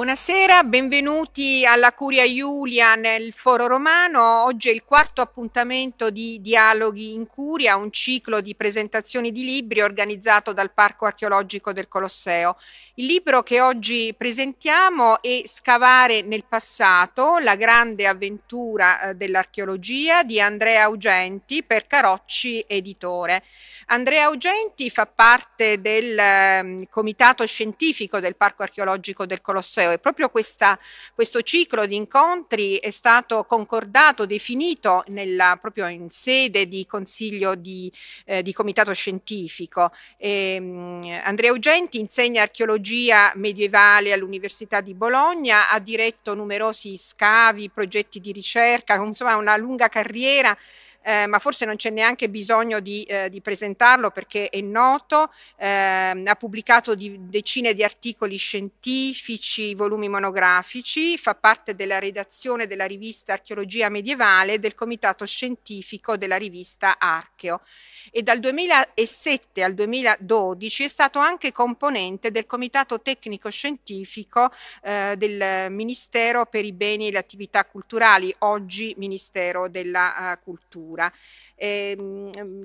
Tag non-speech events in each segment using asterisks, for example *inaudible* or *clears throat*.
Buonasera, benvenuti alla Curia Iulia nel Foro Romano. Oggi è il quarto appuntamento di Dialoghi in Curia, un ciclo di presentazioni di libri organizzato dal Parco Archeologico del Colosseo. Il libro che oggi presentiamo è Scavare nel passato, la grande avventura eh, dell'archeologia di Andrea Augenti per Carocci Editore. Andrea Augenti fa parte del eh, comitato scientifico del Parco Archeologico del Colosseo e proprio questa, questo ciclo di incontri è stato concordato, definito nella, proprio in sede di consiglio di, eh, di comitato scientifico. E, um, Andrea Augenti insegna archeologia medievale all'Università di Bologna, ha diretto numerosi scavi, progetti di ricerca, insomma una lunga carriera eh, ma forse non c'è neanche bisogno di, eh, di presentarlo perché è noto, eh, ha pubblicato di, decine di articoli scientifici, volumi monografici, fa parte della redazione della rivista Archeologia Medievale e del comitato scientifico della rivista Archeo e dal 2007 al 2012 è stato anche componente del comitato tecnico scientifico eh, del Ministero per i beni e le attività culturali, oggi Ministero della uh, Cultura. Eh,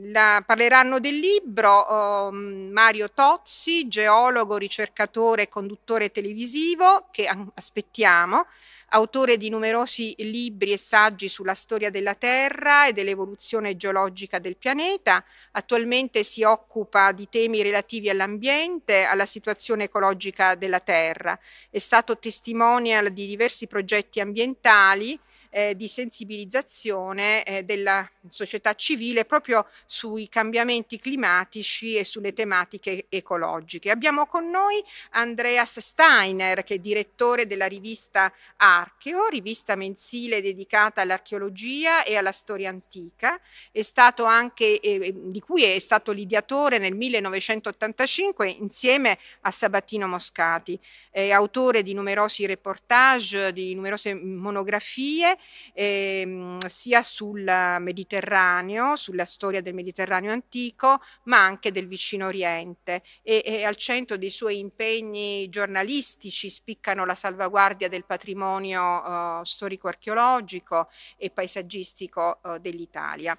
la, parleranno del libro oh, Mario Tozzi, geologo, ricercatore e conduttore televisivo, che aspettiamo, autore di numerosi libri e saggi sulla storia della Terra e dell'evoluzione geologica del pianeta. Attualmente si occupa di temi relativi all'ambiente, alla situazione ecologica della Terra. È stato testimonial di diversi progetti ambientali eh, di sensibilizzazione eh, della società civile proprio sui cambiamenti climatici e sulle tematiche ecologiche. Abbiamo con noi Andreas Steiner, che è direttore della rivista Archeo, rivista mensile dedicata all'archeologia e alla storia antica, è stato anche, eh, di cui è stato l'ideatore nel 1985 insieme a Sabatino Moscati, è autore di numerosi reportage, di numerose monografie ehm, sia sul Mediterraneo, sulla storia del Mediterraneo antico, ma anche del vicino Oriente e, e al centro dei suoi impegni giornalistici spiccano la salvaguardia del patrimonio uh, storico-archeologico e paesaggistico uh, dell'Italia.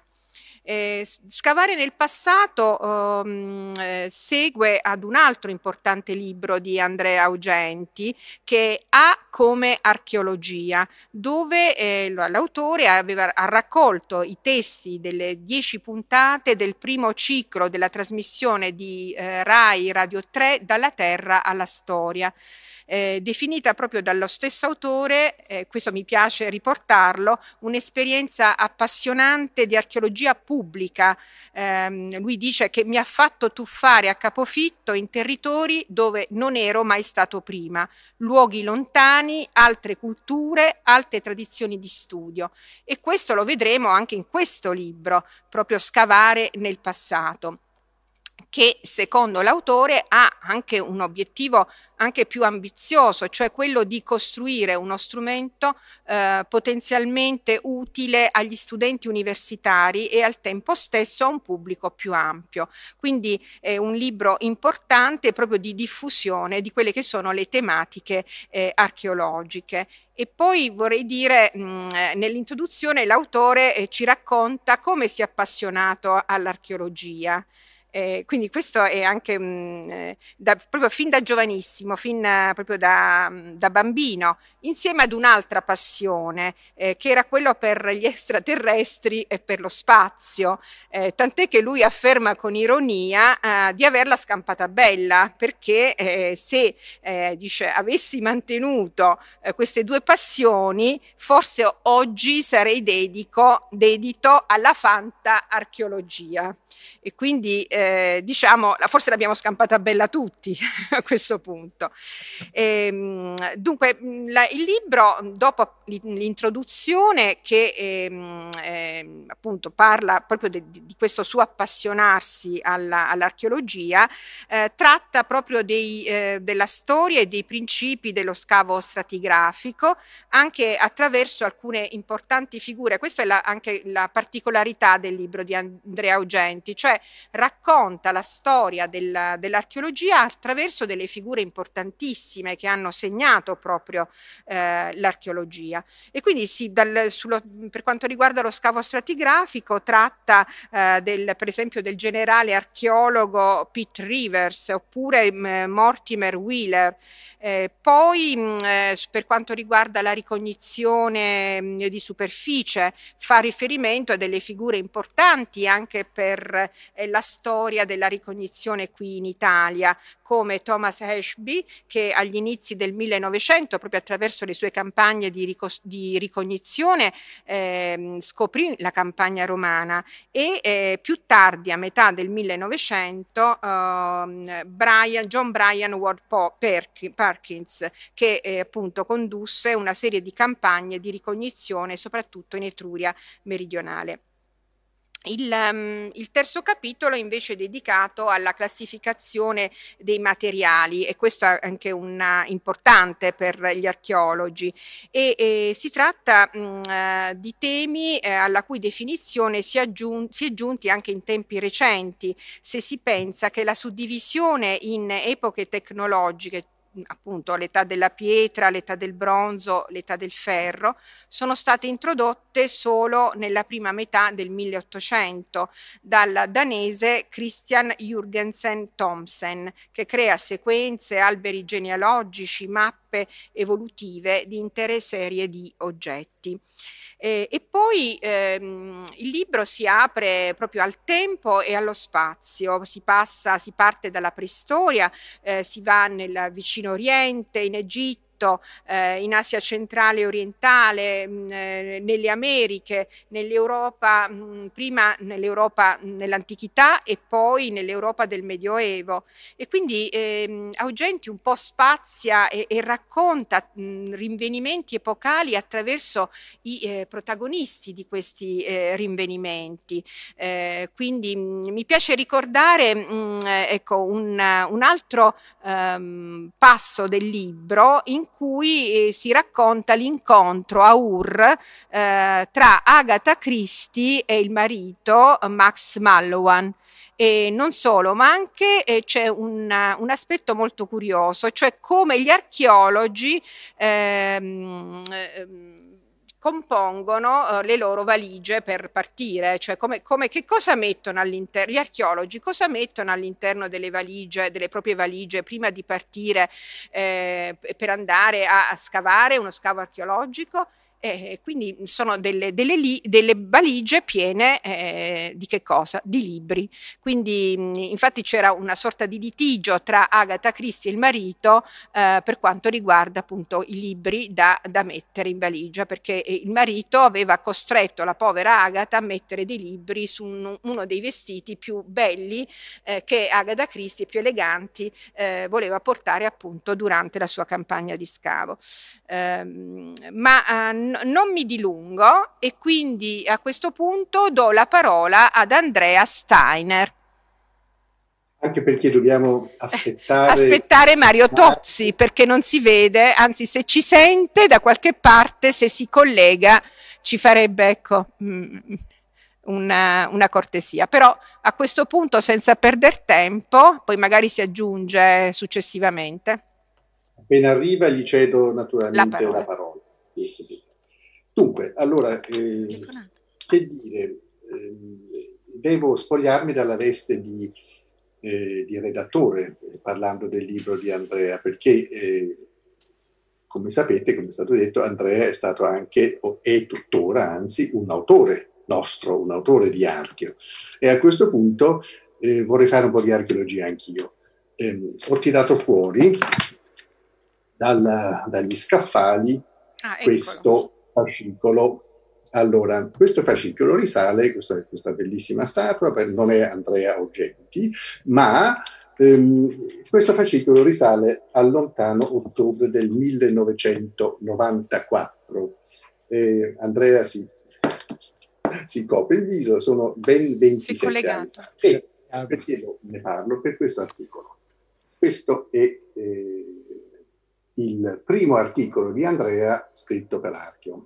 Eh, scavare nel passato um, eh, segue ad un altro importante libro di Andrea Augenti che ha come archeologia, dove eh, l'autore aveva, ha raccolto i testi delle dieci puntate del primo ciclo della trasmissione di eh, RAI Radio 3 dalla Terra alla Storia eh, definita proprio dallo stesso autore, eh, questo mi piace riportarlo, un'esperienza appassionante di archeologia pubblica. Eh, lui dice che mi ha fatto tuffare a capofitto in territori dove non ero mai stato prima, luoghi lontani, altre culture, altre tradizioni di studio. E questo lo vedremo anche in questo libro, proprio scavare nel passato che secondo l'autore ha anche un obiettivo anche più ambizioso, cioè quello di costruire uno strumento eh, potenzialmente utile agli studenti universitari e al tempo stesso a un pubblico più ampio. Quindi è un libro importante proprio di diffusione di quelle che sono le tematiche eh, archeologiche. E poi vorrei dire, mh, nell'introduzione l'autore eh, ci racconta come si è appassionato all'archeologia. Eh, quindi questo è anche mh, mm, eh, da, proprio fin da giovanissimo, fin uh, proprio da, mm, da, bambino, insieme ad un'altra passione eh, che era quello per gli extraterrestri e per lo spazio, eh, tant'è che lui afferma con ironia uh, di averla scampata bella, perché eh, se dice, avessi mantenuto queste due passioni, forse oggi sarei dedico, dedito alla fanta archeologia. E quindi eh, diciamo, forse l'abbiamo scampata bella tutti *laughs* a questo punto. E, ehm, dunque, la, il libro, dopo l'introduzione che eh, eh, appunto parla proprio de, di questo suo appassionarsi alla, all'archeologia, eh, tratta proprio dei, eh, della storia e dei principi dello scavo stratigrafico, anche attraverso alcune importanti figure. Questa è la, anche la particolarità del libro di Andrea Augenti, cioè racconta racconta la storia del, dell'archeologia attraverso delle figure importantissime che hanno segnato proprio eh, l'archeologia. E quindi sì, dal, sullo, per quanto riguarda lo scavo stratigrafico, tratta eh, del, per esempio del generale archeologo Pete Rivers oppure mh, mm, Mortimer Wheeler. Eh, poi mh, eh, per quanto riguarda la ricognizione mh, di superficie fa riferimento a delle figure importanti anche per eh, la storia della ricognizione qui in Italia, come Thomas Ashby che agli inizi del 1900 proprio attraverso le sue campagne di, rico- di ricognizione eh, scoprì la campagna romana e eh, più tardi a metà del 1900 eh, Brian, John Brian Ward Perkins che eh, appunto condusse una serie di campagne di ricognizione soprattutto in Etruria meridionale. Il, um, il, terzo capitolo è invece dedicato alla classificazione dei materiali e questo è anche una, importante per gli archeologi. E, e si tratta mh, uh, di temi eh, alla cui definizione si, aggiun- si, è giunti anche in tempi recenti se si pensa che la suddivisione in epoche tecnologiche appunto l'età della pietra, l'età del bronzo, l'età del ferro, sono state introdotte solo nella prima metà del 1800 dal danese Christian Jürgensen Thomsen, che crea sequenze, alberi genealogici, mappe evolutive di intere serie di oggetti. Eh, e poi ehm, il libro si apre proprio al tempo e allo spazio, si passa, si parte dalla preistoria, eh, si va nel vicino Oriente, in Egitto, Egitto, eh, in Asia centrale e orientale, mh, mm, eh, nelle Americhe, nell'Europa, mh, mm, prima nell'Europa nell'antichità e poi nell'Europa del Medioevo. E quindi eh, Augenti un po' spazia e, e racconta mh, mm, rinvenimenti epocali attraverso i eh, protagonisti di questi eh, rinvenimenti. Eh, quindi mi piace ricordare ecco, un, un altro um, passo del libro in cui eh, si racconta l'incontro a Ur eh, tra Agatha Christie e il marito Max Mallowan. E non solo, ma anche eh, c'è un, un, aspetto molto curioso, cioè come gli archeologi ehm, ehm, compongono uh, le loro valigie per partire, cioè come, come, che cosa mettono all'interno, gli archeologi cosa mettono all'interno delle valigie, delle proprie valigie prima di partire eh, per andare a, a scavare uno scavo archeologico eh, quindi sono delle, delle, li, delle valigie piene eh, di che cosa? Di libri. Quindi mh, infatti c'era una sorta di litigio tra Agatha Christie e il marito eh, per quanto riguarda appunto i libri da, da, mettere in valigia, perché eh, il marito aveva costretto la povera Agatha a mettere dei libri su un, uno dei vestiti più belli eh, che Agatha Christie, più eleganti, eh, voleva portare appunto durante la sua campagna di scavo. Ehm, ma non mi dilungo e quindi a questo punto do la parola ad Andrea Steiner. Anche perché dobbiamo *laughs* aspettare... aspettare Mario Tozzi perché non si vede, anzi se ci sente da qualche parte, se si collega, ci farebbe ecco, mm, una, una cortesia. Però a questo punto, senza perdere tempo, poi magari si aggiunge successivamente. Appena arriva gli cedo naturalmente la parola. La parola. Sì, sì. Dunque, allora, eh, che dire, eh, devo spogliarmi dalla veste di, eh, di, redattore parlando del libro di Andrea, perché, eh, come sapete, come è stato detto, Andrea è stato anche, o è tuttora anzi, un autore nostro, un autore di archeo. E a questo punto eh, vorrei fare un po' di archeologia anch'io. Ehm, ho tirato fuori dal, dagli scaffali ah, questo fascicolo. Allora, questo fascicolo risale, questa, questa bellissima statua, non è Andrea Oggetti, ma ehm, questo fascicolo risale al lontano ottobre del 1994. Eh, Andrea si, si, copre il viso, sono ben 27 anni. E perché ne parlo? Per questo articolo. Questo è eh, il primo articolo di Andrea scritto per Archeon.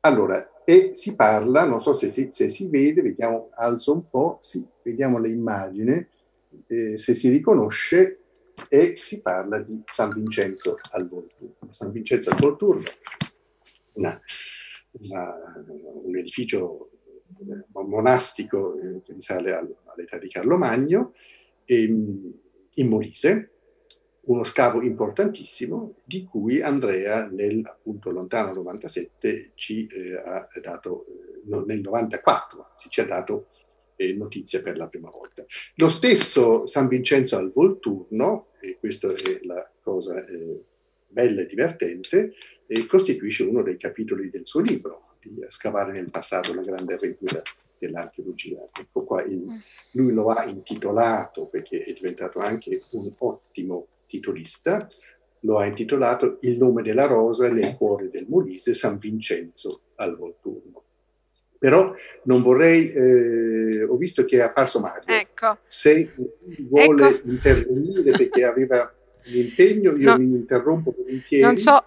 Allora, e si parla, non so se si, se si vede, vediamo, alzo un po', sì, vediamo l'immagine, eh, se si riconosce, e si parla di San Vincenzo al Volturno. San Vincenzo al Volturno, una, una, un edificio eh, monastico eh, che risale all'età di Carlo Magno, ehm, in Molise, uno scavo importantissimo di cui Andrea nel appunto lontano 97 ci eh, ha dato, eh, nel 94 anzi, ci ha dato eh, notizia per la prima volta. Lo stesso San Vincenzo al Volturno, e questa è la cosa eh, bella e divertente, eh, costituisce uno dei capitoli del suo libro, di scavare nel passato la grande avventura dell'archeologia. Ecco qua, il, mm. lui lo ha intitolato, perché è diventato anche un ottimo titolista, lo ha intitolato Il nome della rosa nel cuore del Molise, San Vincenzo al Volturno. Però non vorrei, eh, ho visto che è apparso Mario. Ecco. Se vuole ecco. intervenire perché aveva un impegno, io no. mi interrompo volentieri. Non so,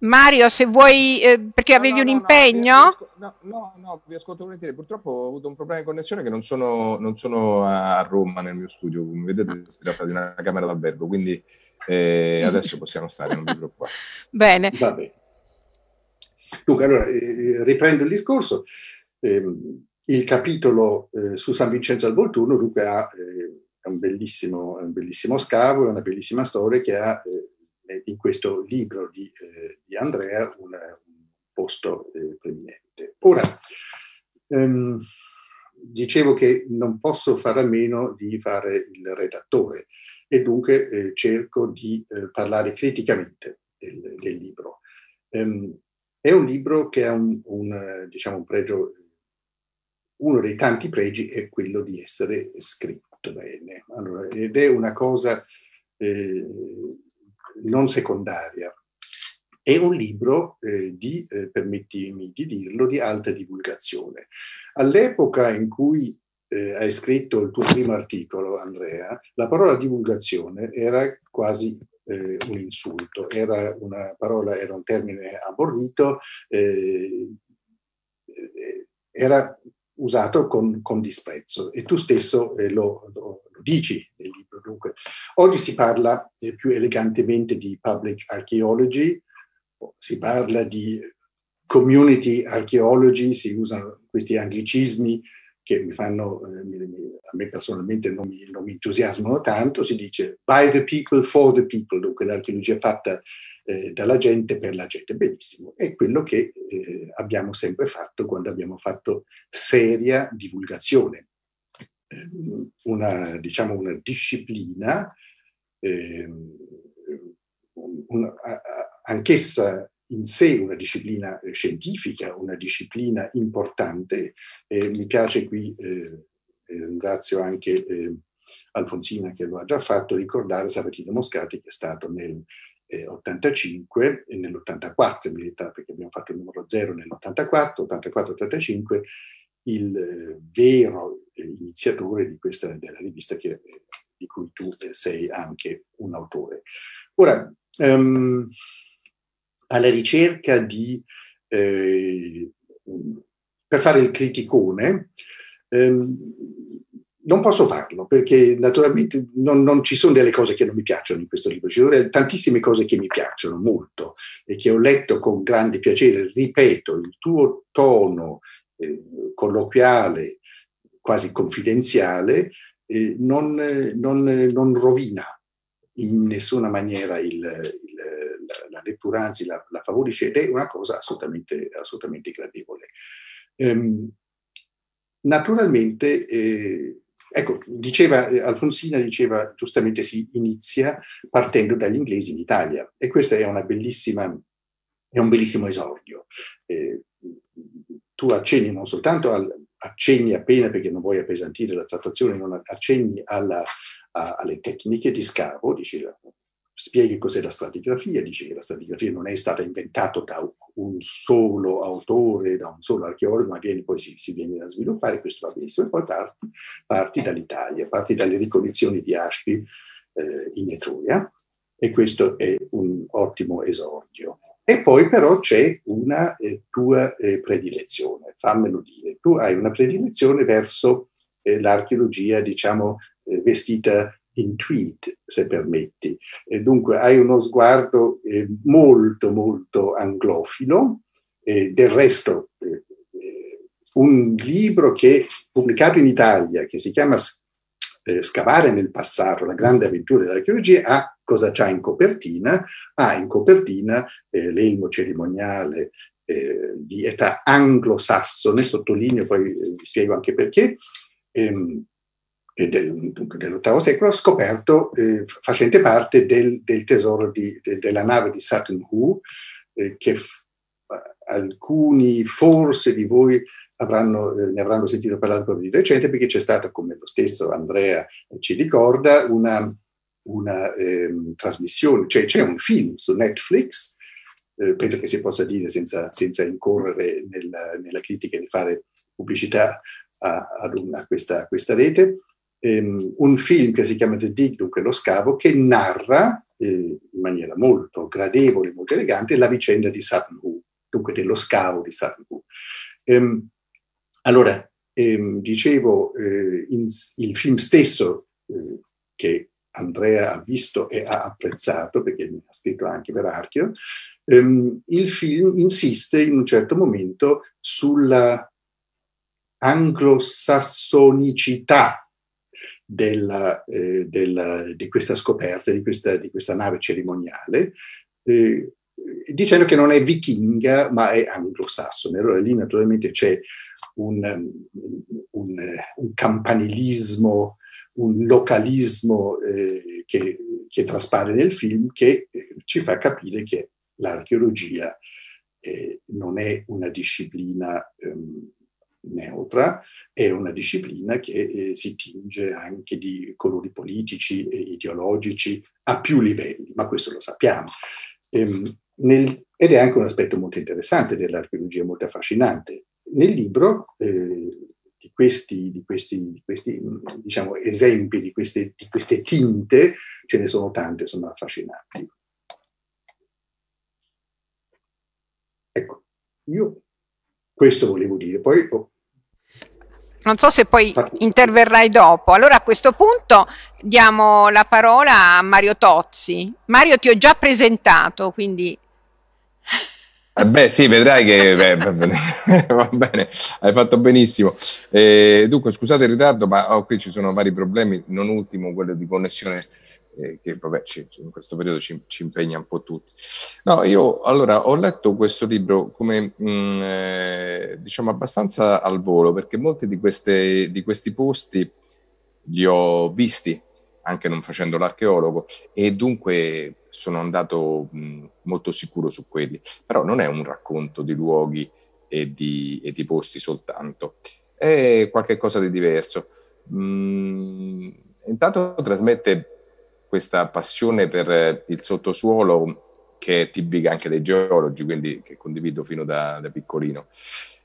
Mario, se vuoi, eh, perché avevi no, no, un impegno? No, no, no, vi ascolto volentieri. Purtroppo ho avuto un problema di connessione che non sono, non sono a Roma nel mio studio. Come vedete, si tratta di una camera d'albergo, quindi eh, adesso possiamo stare, non vi preoccupate. *laughs* Bene. Va bene. Dunque, allora, eh, riprendo il discorso. Ehm, il capitolo eh, su San Vincenzo al Volturno, dunque, ha, eh, è un, bellissimo, un bellissimo scavo, è una bellissima storia che ha eh, eh, in questo libro di, eh, di Andrea un, un posto eh, preminente. Ora, ehm, dicevo che non posso fare a meno di fare il redattore e dunque eh, cerco di eh, parlare criticamente del, del libro. Um, è un libro che ha un, un, diciamo, un pregio, uno dei tanti pregi è quello di essere scritto bene. Allora, ed è una cosa eh, non secondaria. È un libro eh, di, eh, permettimi di dirlo, di alta divulgazione. All'epoca in cui eh, hai scritto il tuo primo articolo, Andrea, la parola divulgazione era quasi eh, un insulto, era una parola, era un termine aborrito, eh, eh, era usato con, con, disprezzo. E tu stesso lo, lo, lo dici nel libro. Dunque, oggi si parla eh, più elegantemente di public archaeology, si parla di community archaeology, si usano questi anglicismi che mi fanno, eh, a me personalmente non mi, non mi, entusiasmano tanto, si dice by the people, for the people, dunque l'archeologia fatta eh, dalla gente per la gente, benissimo, è quello che eh, abbiamo sempre fatto quando abbiamo fatto seria divulgazione una, diciamo, una disciplina, eh, una, anch'essa in sé una disciplina scientifica, una disciplina importante. Eh, mi piace qui, eh, ringrazio anche eh, Alfonsina che lo ha già fatto, ricordare Sabatino Moscati che è stato nel 85 e nell'84 in verità perché abbiamo fatto il numero 0 nell'84, 84-85 il eh, vero eh, iniziatore di questa, della rivista che, eh, di cui tu sei anche un autore. Ora, um, alla ricerca di, eh, per fare il criticone, um, non posso farlo perché naturalmente non, non, ci sono delle cose che non mi piacciono in questo libro, ci sono tantissime cose che mi piacciono molto e che ho letto con grande piacere. Ripeto, il tuo tono eh, colloquiale, quasi confidenziale, eh, non, non, non, rovina in nessuna maniera il, il, la, la, lettura, anzi la, la, favorisce ed è una cosa assolutamente, assolutamente gradevole. Ehm, naturalmente, eh, ecco, diceva, Alfonsina diceva giustamente si inizia partendo dagli inglesi in Italia e questo è, è un bellissimo esordio. Eh, tu accenni non soltanto al, accenni appena perché non vuoi appesantire la trattazione, non accenni alla, a, alle tecniche di scavo, dici, spieghi cos'è la stratigrafia, dici che la stratigrafia non è stata inventata da un solo autore, da un solo archeologo, ma viene, poi si, si, viene a sviluppare, questo va benissimo, e poi parti, parti dall'Italia, parti dalle ricognizioni di Aspi eh, in Etruria, e questo è un ottimo esordio. E poi però c'è una eh, tua eh, predilezione, fammelo dire. Tu hai una predilezione verso eh, l'archeologia, diciamo, eh, vestita in tweet, se permetti. E dunque hai uno sguardo eh, molto, molto anglofilo. del resto, eh, un libro che pubblicato in Italia, che si chiama Scavare nel passato, la grande avventura dell'archeologia, ha cosa c'ha in copertina? Ha in copertina eh, l'elmo cerimoniale eh, di età anglosassone, sottolineo, poi eh, vi spiego anche perché, ehm, del, dell'ottavo secolo, scoperto eh, facente parte del, del tesoro di, de, della nave di Saturn Who, eh, che f- alcuni forse di voi avranno, eh, ne avranno sentito parlare proprio di recente, perché c'è stata, come lo stesso Andrea ci ricorda, una una ehm, trasmissione, cioè c'è un film su Netflix, eh, penso che si possa dire senza, senza incorrere nella, nella, critica di fare pubblicità a, a, una, a questa, questa, rete, ehm, un film che si chiama The Dig, dunque lo scavo, che narra eh, in maniera molto gradevole, molto elegante, la vicenda di Saturn Who, dunque dello scavo di Saturn Who. Ehm, allora, ehm, dicevo, eh, in, il film stesso, eh, che Andrea ha visto e ha apprezzato, perché mi ha scritto anche per Archio, ehm, il film insiste in un certo momento sulla anglosassonicità della, eh, della, di questa scoperta, di questa, di questa nave cerimoniale, eh, dicendo che non è vichinga ma è anglosassone. Allora lì naturalmente c'è un, un, un campanilismo un localismo eh, che, che, traspare nel film che ci fa capire che l'archeologia eh, non è una disciplina ehm, neutra, è una disciplina che eh, si tinge anche di colori politici e ideologici a più livelli, ma questo lo sappiamo. Ehm, nel, ed è anche un aspetto molto interessante dell'archeologia, molto affascinante. Nel libro eh, di questi, di questi, di questi diciamo, esempi, di queste, di queste tinte, ce ne sono tante, sono affascinanti. Ecco, io questo volevo dire. Poi oh, non so se poi interverrai dopo. Allora a questo punto diamo la parola a Mario Tozzi. Mario ti ho già presentato, quindi eh beh, sì, vedrai che beh, *laughs* va bene, hai fatto benissimo. Eh, dunque, scusate il ritardo, ma oh, qui ci sono vari problemi, non ultimo quello di connessione che vabbè, ci, in questo periodo ci, ci, impegna un po' tutti. No, io allora ho letto questo libro come mh, mm, eh, diciamo abbastanza al volo, perché molti di, queste, di questi posti li ho visti anche non facendo l'archeologo, e dunque sono andato mh, molto sicuro su quelli. Però non è un racconto di luoghi e di, e di posti soltanto, è qualcosa di diverso. Mh, intanto trasmette questa passione per il sottosuolo che è tipica anche dei geologi, quindi che condivido fino da, da piccolino,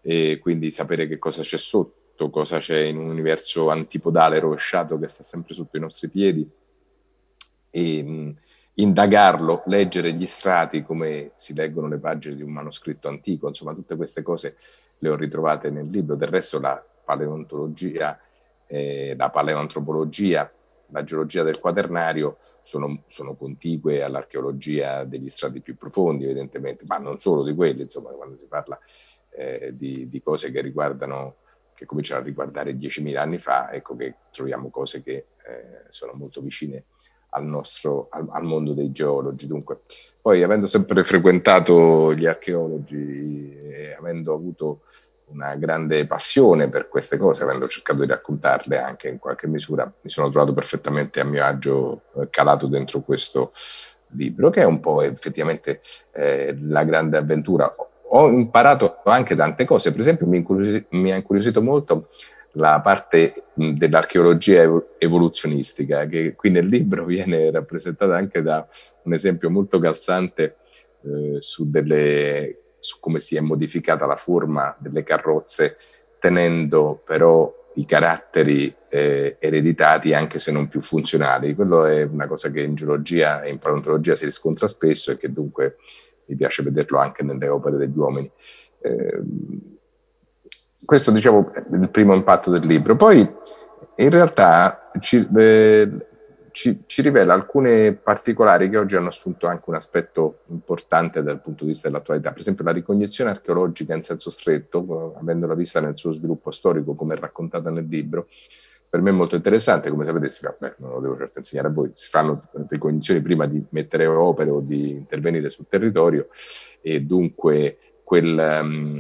e quindi sapere che cosa c'è sotto cosa c'è in un universo antipodale rovesciato che sta sempre sotto i nostri piedi e mh, indagarlo, leggere gli strati come si leggono le pagine di un manoscritto antico, insomma tutte queste cose le ho ritrovate nel libro, del resto la paleontologia, eh, la paleoantropologia, la geologia del quaternario sono, sono, contigue all'archeologia degli strati più profondi evidentemente, ma non solo di quelli, insomma quando si parla eh, di, di, cose che riguardano che cominciano a riguardare 10.000 anni fa, ecco che troviamo cose che eh, sono molto vicine al nostro, al, al, mondo dei geologi. Dunque, poi avendo sempre frequentato gli archeologi e avendo avuto una grande passione per queste cose, avendo cercato di raccontarle anche in qualche misura, mi sono trovato perfettamente a mio agio eh, calato dentro questo libro, che è un po' effettivamente eh, la grande avventura. Ho imparato anche tante cose, per esempio mi, incurios- mi ha incuriosito molto la parte dell'archeologia evoluzionistica, che qui nel libro viene rappresentata anche da un esempio molto calzante eh, su, delle, su come si è modificata la forma delle carrozze, tenendo però i caratteri eh, ereditati anche se non più funzionali. Quello è una cosa che in geologia e in paleontologia si riscontra spesso e che dunque mi piace vederlo anche nelle opere degli uomini. Eh, questo diciamo è il primo impatto del libro. Poi in realtà ci, eh, ci, ci, rivela alcune particolari che oggi hanno assunto anche un aspetto importante dal punto di vista dell'attualità. Per esempio la ricognizione archeologica in senso stretto, avendola vista nel suo sviluppo storico come raccontata nel libro, per me è molto interessante, come sapete, si fa, beh, non lo devo certo insegnare a voi, si fanno ricognizioni prima di mettere opere o di intervenire sul territorio e dunque quel um,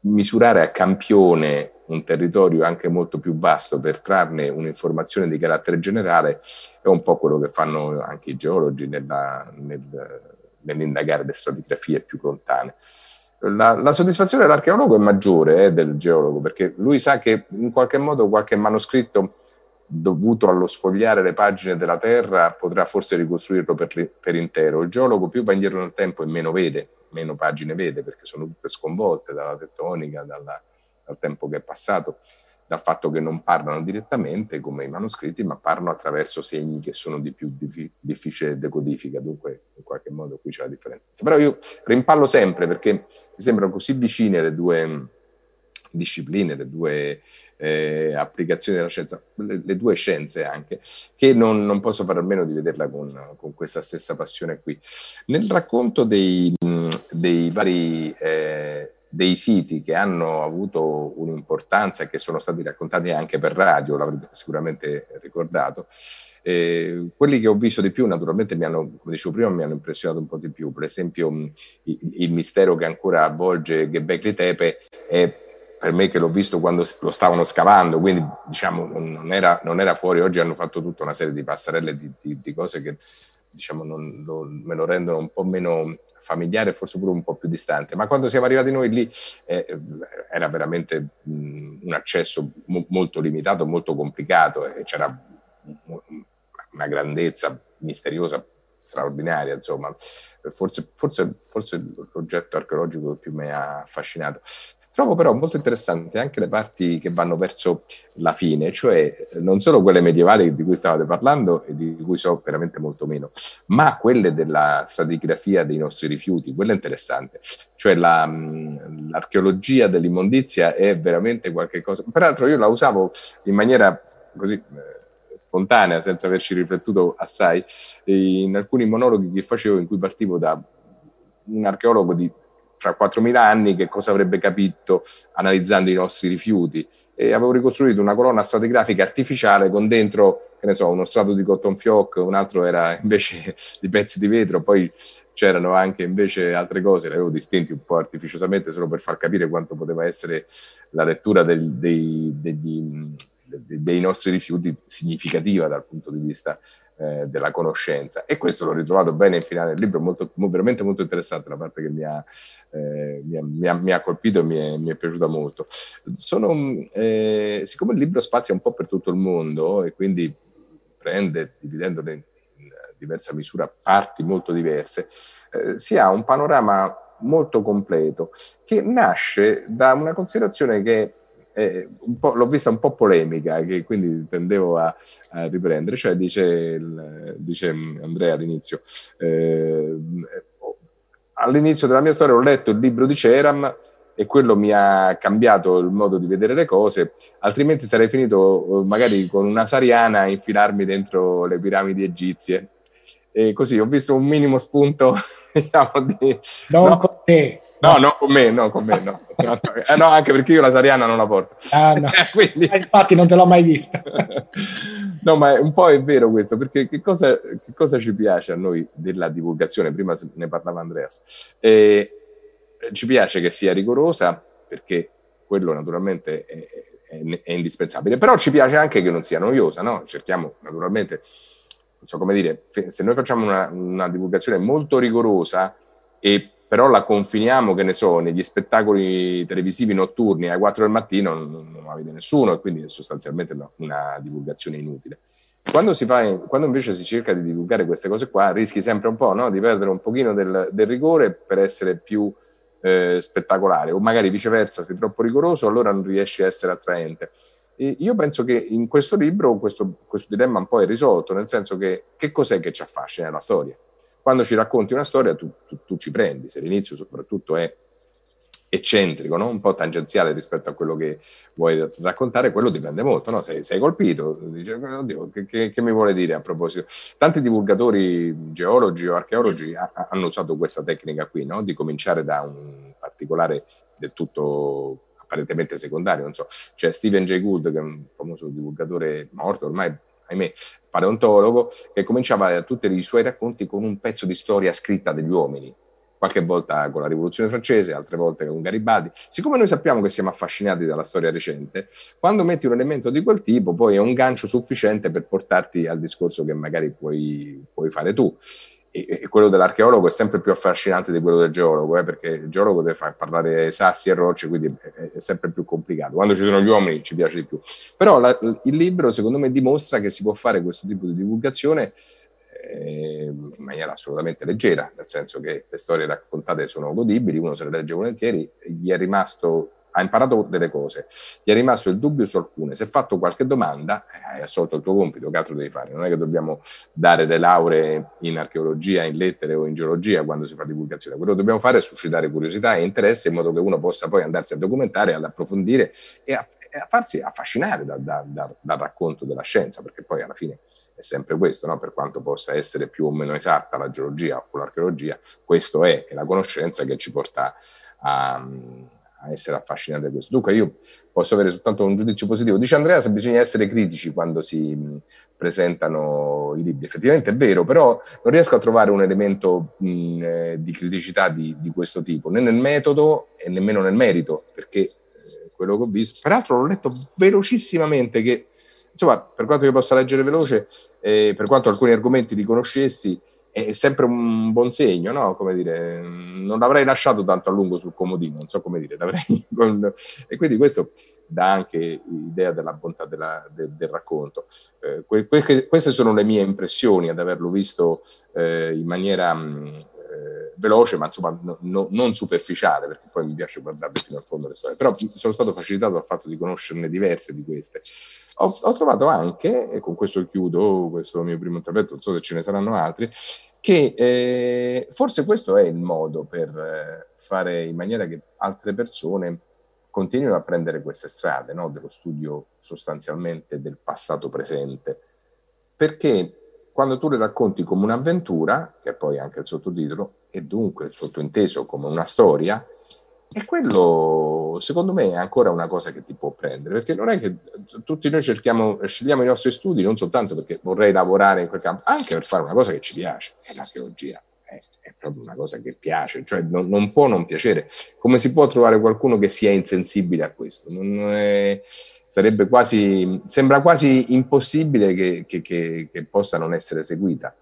misurare a campione un territorio anche molto più vasto per trarne un'informazione di carattere generale è un po' quello che fanno anche i geologi nella, nel, nell'indagare le stratigrafie più lontane. La, la, soddisfazione dell'archeologo è maggiore eh, del geologo perché lui sa che in qualche modo qualche manoscritto dovuto allo sfogliare le pagine della terra potrà forse ricostruirlo per, per intero. Il geologo più va indietro nel tempo e meno vede, meno pagine vede perché sono tutte sconvolte dalla tettonica, dalla, dal tempo che è passato, dal fatto che non parlano direttamente come i manoscritti, ma parlano attraverso segni che sono di più dif- difficile decodifica, dunque in qualche modo qui c'è la differenza. Però io rimpallo sempre perché mi sembrano così vicine le due discipline, le due eh, applicazioni della scienza, le, le, due scienze anche, che non, non, posso fare a meno di vederla con, con, questa stessa passione qui. Nel racconto dei, dei vari eh, dei siti che hanno avuto un'importanza e che sono stati raccontati anche per radio, l'avrete sicuramente ricordato, eh, quelli che ho visto di più, naturalmente, mi hanno, come dicevo prima, mi hanno impressionato un po' di più. Per esempio, il, il mistero che ancora avvolge Gebekli Tepe è per me che l'ho visto quando lo stavano scavando, quindi diciamo non era, non era fuori, oggi hanno fatto tutta una serie di passerelle di, di, di cose che diciamo non, lo, me lo rendono un po' meno familiare, forse pure un po' più distante, ma quando siamo arrivati noi lì eh, era veramente mh, un accesso mo- molto limitato, molto complicato e c'era una grandezza misteriosa straordinaria, insomma, forse, forse, forse l'oggetto archeologico che più mi ha affascinato. Trovo però molto interessante anche le parti che vanno verso la fine, cioè non solo quelle medievali di cui stavate parlando e di cui so veramente molto meno, ma quelle della stratigrafia dei nostri rifiuti, quella interessante. Cioè la, l'archeologia dell'immondizia è veramente qualcosa. Peraltro io la usavo in maniera così eh, spontanea, senza averci riflettuto assai, in alcuni monologhi che facevo in cui partivo da un archeologo di fra 4.000 anni che cosa avrebbe capito analizzando i nostri rifiuti. E avevo ricostruito una colonna stratigrafica artificiale con dentro, che ne so, uno strato di cotton fioc, un altro era *laughs* invece di pezzi di vetro, poi c'erano anche invece altre cose, le avevo distinti un po' artificiosamente solo per far capire quanto poteva essere la lettura del, dei, degli, dei nostri rifiuti significativa dal punto di vista eh, della conoscenza. E questo l'ho ritrovato bene in finale del libro, molto, veramente molto interessante, la parte che mi ha, eh, mi ha, mi ha, mi ha colpito e mi è, piaciuta molto. Sono, eh, siccome il libro spazia un po' per tutto il mondo e quindi prende, dividendole in, in diversa misura, parti molto diverse, eh, si ha un panorama molto completo che nasce da una considerazione che eh, l'ho vista un po' polemica, che quindi tendevo a, a riprendere, cioè dice, dice Andrea all'inizio, eh, all'inizio della mia storia ho letto il libro di Ceram e quello mi ha cambiato il modo di vedere le cose, altrimenti sarei finito magari con una sariana a infilarmi dentro le piramidi egizie. E così ho visto un minimo spunto, *laughs* diciamo, di... Non no, con te. No, no, con me, no, con me, no. Eh, no anche perché io la Sariana non la porto. Ah, no. *laughs* Quindi... ah, infatti non te l'ho mai vista. *laughs* no, ma un po' è vero questo, perché che cosa, che cosa, ci piace a noi della divulgazione? Prima ne parlava Andreas. Eh, ci piace che sia rigorosa, perché quello naturalmente è, è, è, indispensabile, però ci piace anche che non sia noiosa, no? Cerchiamo naturalmente, non so come dire, se noi facciamo una, una divulgazione molto rigorosa e però la confiniamo, che ne so, negli spettacoli televisivi notturni alle 4 del mattino non, non la vede nessuno e quindi è sostanzialmente una, una divulgazione inutile. Quando, fa, quando, invece si cerca di divulgare queste cose qua, rischi sempre un po' no? di perdere un pochino del, del, rigore per essere più eh, spettacolare, o magari viceversa, sei troppo rigoroso, allora non riesci a essere attraente. E io penso che in questo libro questo, questo dilemma un po' è risolto, nel senso che che cos'è che ci affascina la storia? Quando ci racconti una storia tu, tu, tu ci prendi, se l'inizio soprattutto è eccentrico, no? un po' tangenziale rispetto a quello che vuoi raccontare, quello dipende molto, no? sei, sei, colpito, dici, oddio, che, che, che, mi vuole dire a proposito? Tanti divulgatori, geologi o archeologi ha, hanno usato questa tecnica qui, no? di cominciare da un particolare del tutto apparentemente secondario, non so, c'è Stephen Jay Gould, che è un famoso divulgatore morto ormai, ahimè, paleontologo, che cominciava tutti i suoi racconti con un pezzo di storia scritta degli uomini, qualche volta con la rivoluzione francese, altre volte con Garibaldi. Siccome noi sappiamo che siamo affascinati dalla storia recente, quando metti un elemento di quel tipo, poi è un gancio sufficiente per portarti al discorso che magari puoi, puoi fare tu. E, quello dell'archeologo è sempre più affascinante di quello del geologo, eh, perché il geologo deve far parlare sassi e rocce, quindi è, sempre più complicato. Quando ci sono gli uomini ci piace di più. Però la, il libro, secondo me, dimostra che si può fare questo tipo di divulgazione eh, in maniera assolutamente leggera, nel senso che le storie raccontate sono godibili, uno se le legge volentieri, gli è rimasto, ha imparato delle cose, gli è rimasto il dubbio su alcune, se hai fatto qualche domanda eh, hai assolto il tuo compito, che altro devi fare? Non è che dobbiamo dare le lauree in archeologia, in lettere o in geologia quando si fa divulgazione, quello che dobbiamo fare è suscitare curiosità e interesse in modo che uno possa poi andarsi a documentare, ad approfondire e a, e a farsi affascinare da, da, da, dal racconto della scienza, perché poi alla fine è sempre questo, no? per quanto possa essere più o meno esatta la geologia o l'archeologia, questo è, è la conoscenza che ci porta a, a essere affascinati da questo. Dunque io posso avere soltanto un giudizio positivo. Dice Andrea se bisogna essere critici quando si mh, presentano i libri. Effettivamente è vero, però non riesco a trovare un elemento mh, eh, di criticità di, di, questo tipo, né nel metodo e nemmeno nel merito, perché eh, quello che ho visto, peraltro l'ho letto velocissimamente che insomma, per quanto io possa leggere veloce, eh, per quanto alcuni argomenti li conoscessi, è sempre un buon segno, no? Come dire, non l'avrei lasciato tanto a lungo sul comodino, non so come dire, *laughs* con... e quindi questo dà anche idea della bontà della, de, del racconto. Eh, que, que, queste sono le mie impressioni ad averlo visto eh, in maniera mh, veloce, ma insomma no, no, non superficiale, perché poi mi piace guardare fino al fondo le storie, però sono stato facilitato dal fatto di conoscerne diverse di queste. Ho, ho, trovato anche, e con questo chiudo questo mio primo intervento, non so se ce ne saranno altri, che eh, forse questo è il modo per eh, fare in maniera che altre persone continuino a prendere queste strade no? dello studio sostanzialmente del passato presente. Perché quando tu le racconti come un'avventura, che è poi anche il sottotitolo, e dunque il sottointeso come una storia, e quello, secondo me, è ancora una cosa che ti può prendere, perché non è che tutti noi cerchiamo, scegliamo i nostri studi non soltanto perché vorrei lavorare in quel campo, anche per fare una cosa che ci piace, è l'archeologia. È, è proprio una cosa che piace, cioè non, non, può non piacere. Come si può trovare qualcuno che sia insensibile a questo? È, sarebbe quasi, sembra quasi impossibile che, che, che, che possa non essere seguita.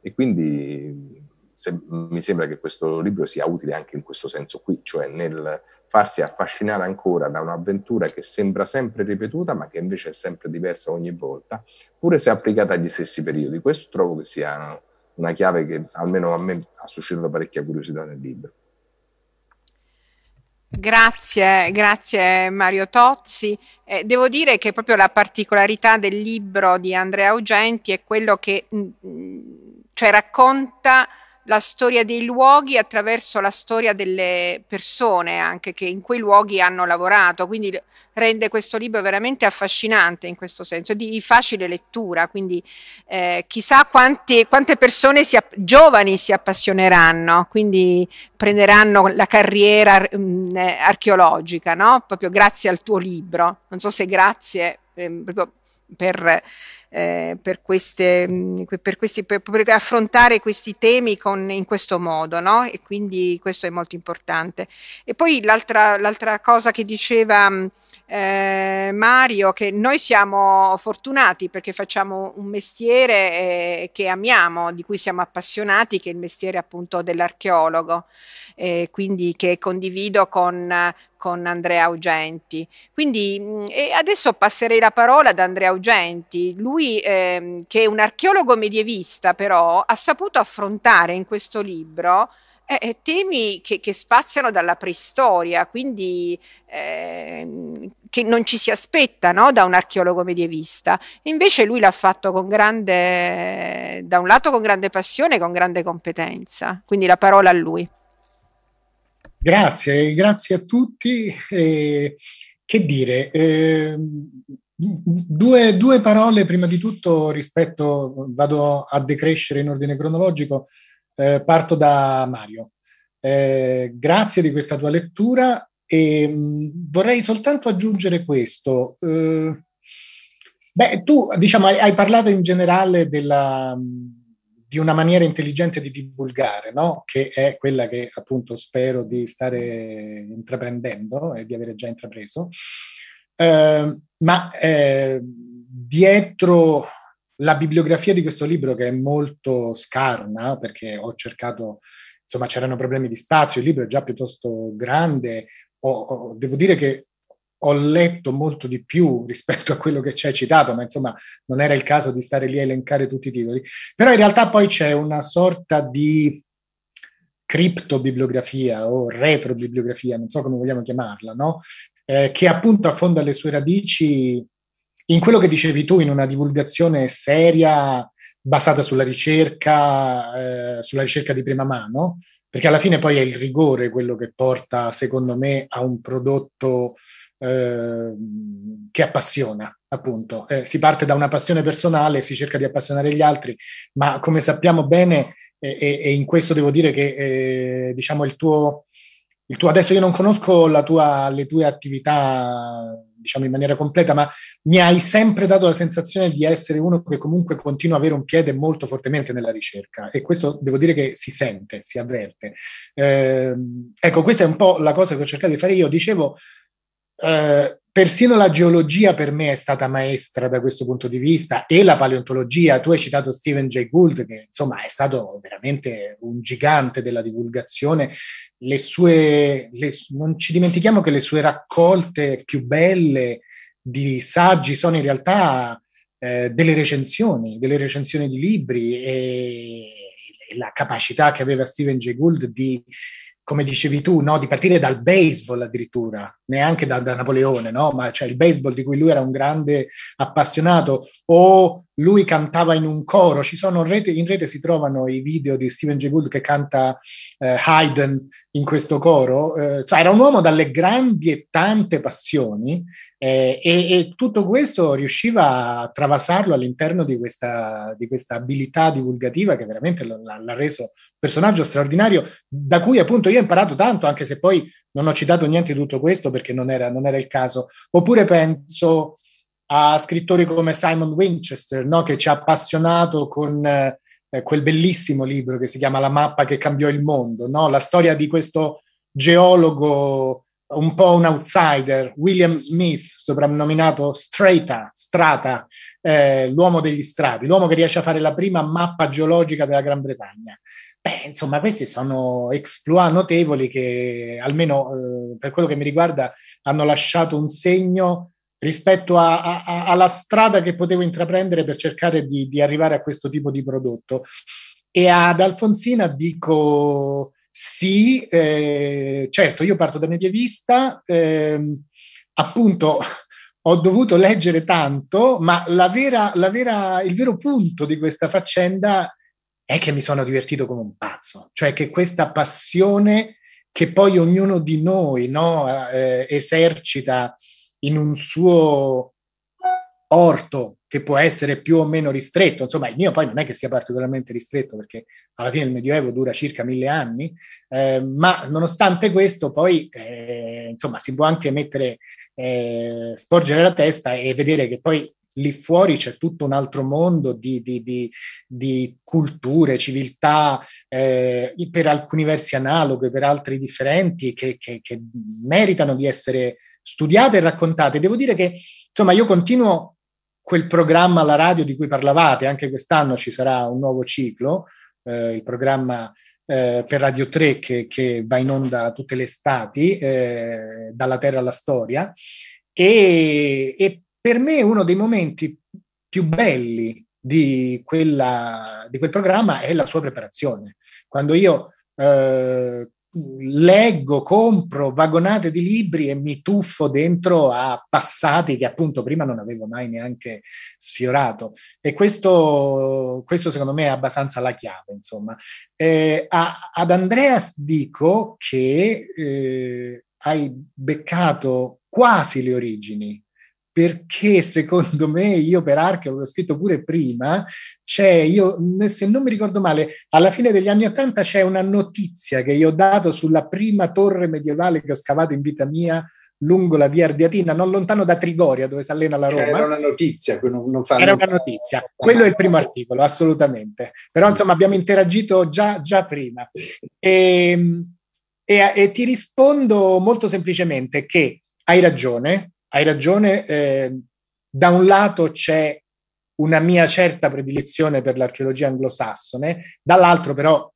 E quindi se, mi sembra che questo libro sia utile anche in questo senso qui, cioè nel farsi affascinare ancora da un'avventura che sembra sempre ripetuta, ma che invece è sempre diversa ogni volta, pure se applicata agli stessi periodi. Questo trovo che sia una chiave che almeno a me ha suscitato parecchia curiosità nel libro. Grazie, grazie Mario Tozzi. Eh, devo dire che proprio la particolarità del libro di Andrea Augenti è quello che mh, mm, mm, cioè, racconta la storia dei luoghi attraverso la storia delle persone anche che in quei luoghi hanno lavorato, quindi rende questo libro veramente affascinante in questo senso, di facile lettura, quindi eh, chissà quanti, quante persone si, giovani si appassioneranno, quindi prenderanno la carriera mh, mm, archeologica, no? proprio grazie al tuo libro, non so se grazie eh, proprio per eh, per, queste, mm, per, questi, per, per, affrontare questi temi con, in questo modo, no? E quindi questo è molto importante. E poi l'altra, l'altra cosa che diceva mm, eh, Mario, che noi siamo fortunati perché facciamo un mestiere eh, che amiamo, di cui siamo appassionati, che è il mestiere appunto dell'archeologo quindi che condivido con, con Andrea Augenti. Quindi mm, adesso passerei la parola ad Andrea Augenti, lui eh, che è un archeologo medievista però ha saputo affrontare in questo libro Eh, eh, temi che, che, spaziano dalla preistoria, quindi eh, che non ci si aspetta no? da un archeologo medievista. Invece lui l'ha fatto con grande, da un lato con grande passione e con grande competenza. Quindi la parola a lui. Grazie, grazie a tutti. Eh, che dire, eh, due, due, parole prima di tutto rispetto, vado a decrescere in ordine cronologico, eh, parto da Mario. Eh, grazie di questa tua lettura e mh, mm, vorrei soltanto aggiungere questo. Eh, beh, tu diciamo hai, hai parlato in generale della di una maniera intelligente di divulgare, no? che è quella che appunto spero di stare intraprendendo e di avere già intrapreso. Eh, ma eh, dietro la bibliografia di questo libro, che è molto scarna, perché ho cercato, insomma, c'erano problemi di spazio, il libro è già piuttosto grande, ho, ho, devo dire che ho letto molto di più rispetto a quello che ci hai citato, ma insomma non era il caso di stare lì a elencare tutti i titoli. Però in realtà poi c'è una sorta di criptobibliografia o retrobibliografia, non so come vogliamo chiamarla, no? eh, che appunto affonda le sue radici in quello che dicevi tu, in una divulgazione seria basata sulla ricerca, eh, sulla ricerca di prima mano, perché alla fine poi è il rigore quello che porta, secondo me, a un prodotto Ehm, che appassiona, appunto. Eh, si parte da una passione personale, si cerca di appassionare gli altri, ma come sappiamo bene, e, e in questo devo dire che eh, diciamo il tuo, il tuo, adesso io non conosco tua, le tue attività diciamo in maniera completa, ma mi hai sempre dato la sensazione di essere uno che comunque continua ad avere un piede molto fortemente nella ricerca e questo devo dire che si sente, si avverte. Eh, ecco, questa è un po' la cosa che ho cercato di fare io. Dicevo, eh, persino la geologia per me è stata maestra da questo punto di vista e la paleontologia. Tu hai citato Stephen Jay Gould, che insomma è stato veramente un gigante della divulgazione. Le sue, le, non ci dimentichiamo che le sue raccolte più belle di saggi sono in realtà eh, delle recensioni, delle recensioni di libri e, e la capacità che aveva Stephen Jay Gould di come dicevi tu, no? di partire dal baseball addirittura, neanche da, da Napoleone, no? ma cioè il baseball di cui lui era un grande appassionato, o lui cantava in un coro, ci sono in rete, in rete si trovano i video di Steven Jay Gould che canta eh, Haydn in questo coro, eh, cioè era un uomo dalle grandi e tante passioni eh, e, e, tutto questo riusciva a travasarlo all'interno di questa, di questa abilità divulgativa che veramente l'ha, l'ha reso un personaggio straordinario, da cui appunto io ho imparato tanto, anche se poi non ho citato niente di tutto questo perché non era, non era il caso. Oppure penso a scrittori come Simon Winchester, no? che ci ha appassionato con eh, quel bellissimo libro che si chiama La mappa che cambiò il mondo, no? la storia di questo geologo un po' un outsider, William Smith, soprannominato Strata, Strata eh, l'uomo degli strati, l'uomo che riesce a fare la prima mappa geologica della Gran Bretagna. Beh, insomma, questi sono exploit notevoli che, almeno eh, per quello che mi riguarda, hanno lasciato un segno rispetto a, a, alla strada che potevo intraprendere per cercare di, di, arrivare a questo tipo di prodotto. E ad Alfonsina dico sì, eh, certo, io parto da medievista, eh, appunto *laughs* ho dovuto leggere tanto, ma la vera, la vera, il vero punto di questa faccenda è che mi sono divertito come un pazzo, cioè che questa passione che poi ognuno di noi no, eh, esercita in un suo orto che può essere più o meno ristretto, insomma il mio poi non è che sia particolarmente ristretto perché alla fine il Medioevo dura circa mille anni, eh, ma nonostante questo poi eh, insomma si può anche mettere, eh, sporgere la testa e vedere che poi lì fuori c'è tutto un altro mondo di, di, di, di culture, civiltà, eh, per alcuni versi analoghe, per altri differenti, che, che, che meritano di essere studiate e raccontate. Devo dire che, insomma, io continuo quel programma alla radio di cui parlavate, anche quest'anno ci sarà un nuovo ciclo, eh, il programma eh, per Radio 3 che, che, va in onda tutte le estati, eh, dalla terra alla storia, e, e, per me uno dei momenti più belli di, quella, di quel programma è la sua preparazione. Quando io eh, leggo, compro vagonate di libri e mi tuffo dentro a passati che appunto prima non avevo mai neanche sfiorato. E questo, questo secondo me è abbastanza la chiave, insomma. Eh, a, ad Andreas dico che eh, hai beccato quasi le origini perché secondo me io per Arche avevo scritto pure prima, c'è io, se non mi ricordo male, alla fine degli anni Ottanta c'è una notizia che io ho dato sulla prima torre medievale che ho scavato in vita mia lungo la via Ardiatina, non lontano da Trigoria, dove si allena la Roma. Era una notizia, non, non Era una notizia, quello è il primo articolo, assolutamente. Però insomma abbiamo interagito già, già prima. E, ehm, e, e ti rispondo molto semplicemente che hai ragione, hai ragione, eh, da un lato c'è una mia certa predilezione per l'archeologia anglosassone, dall'altro però,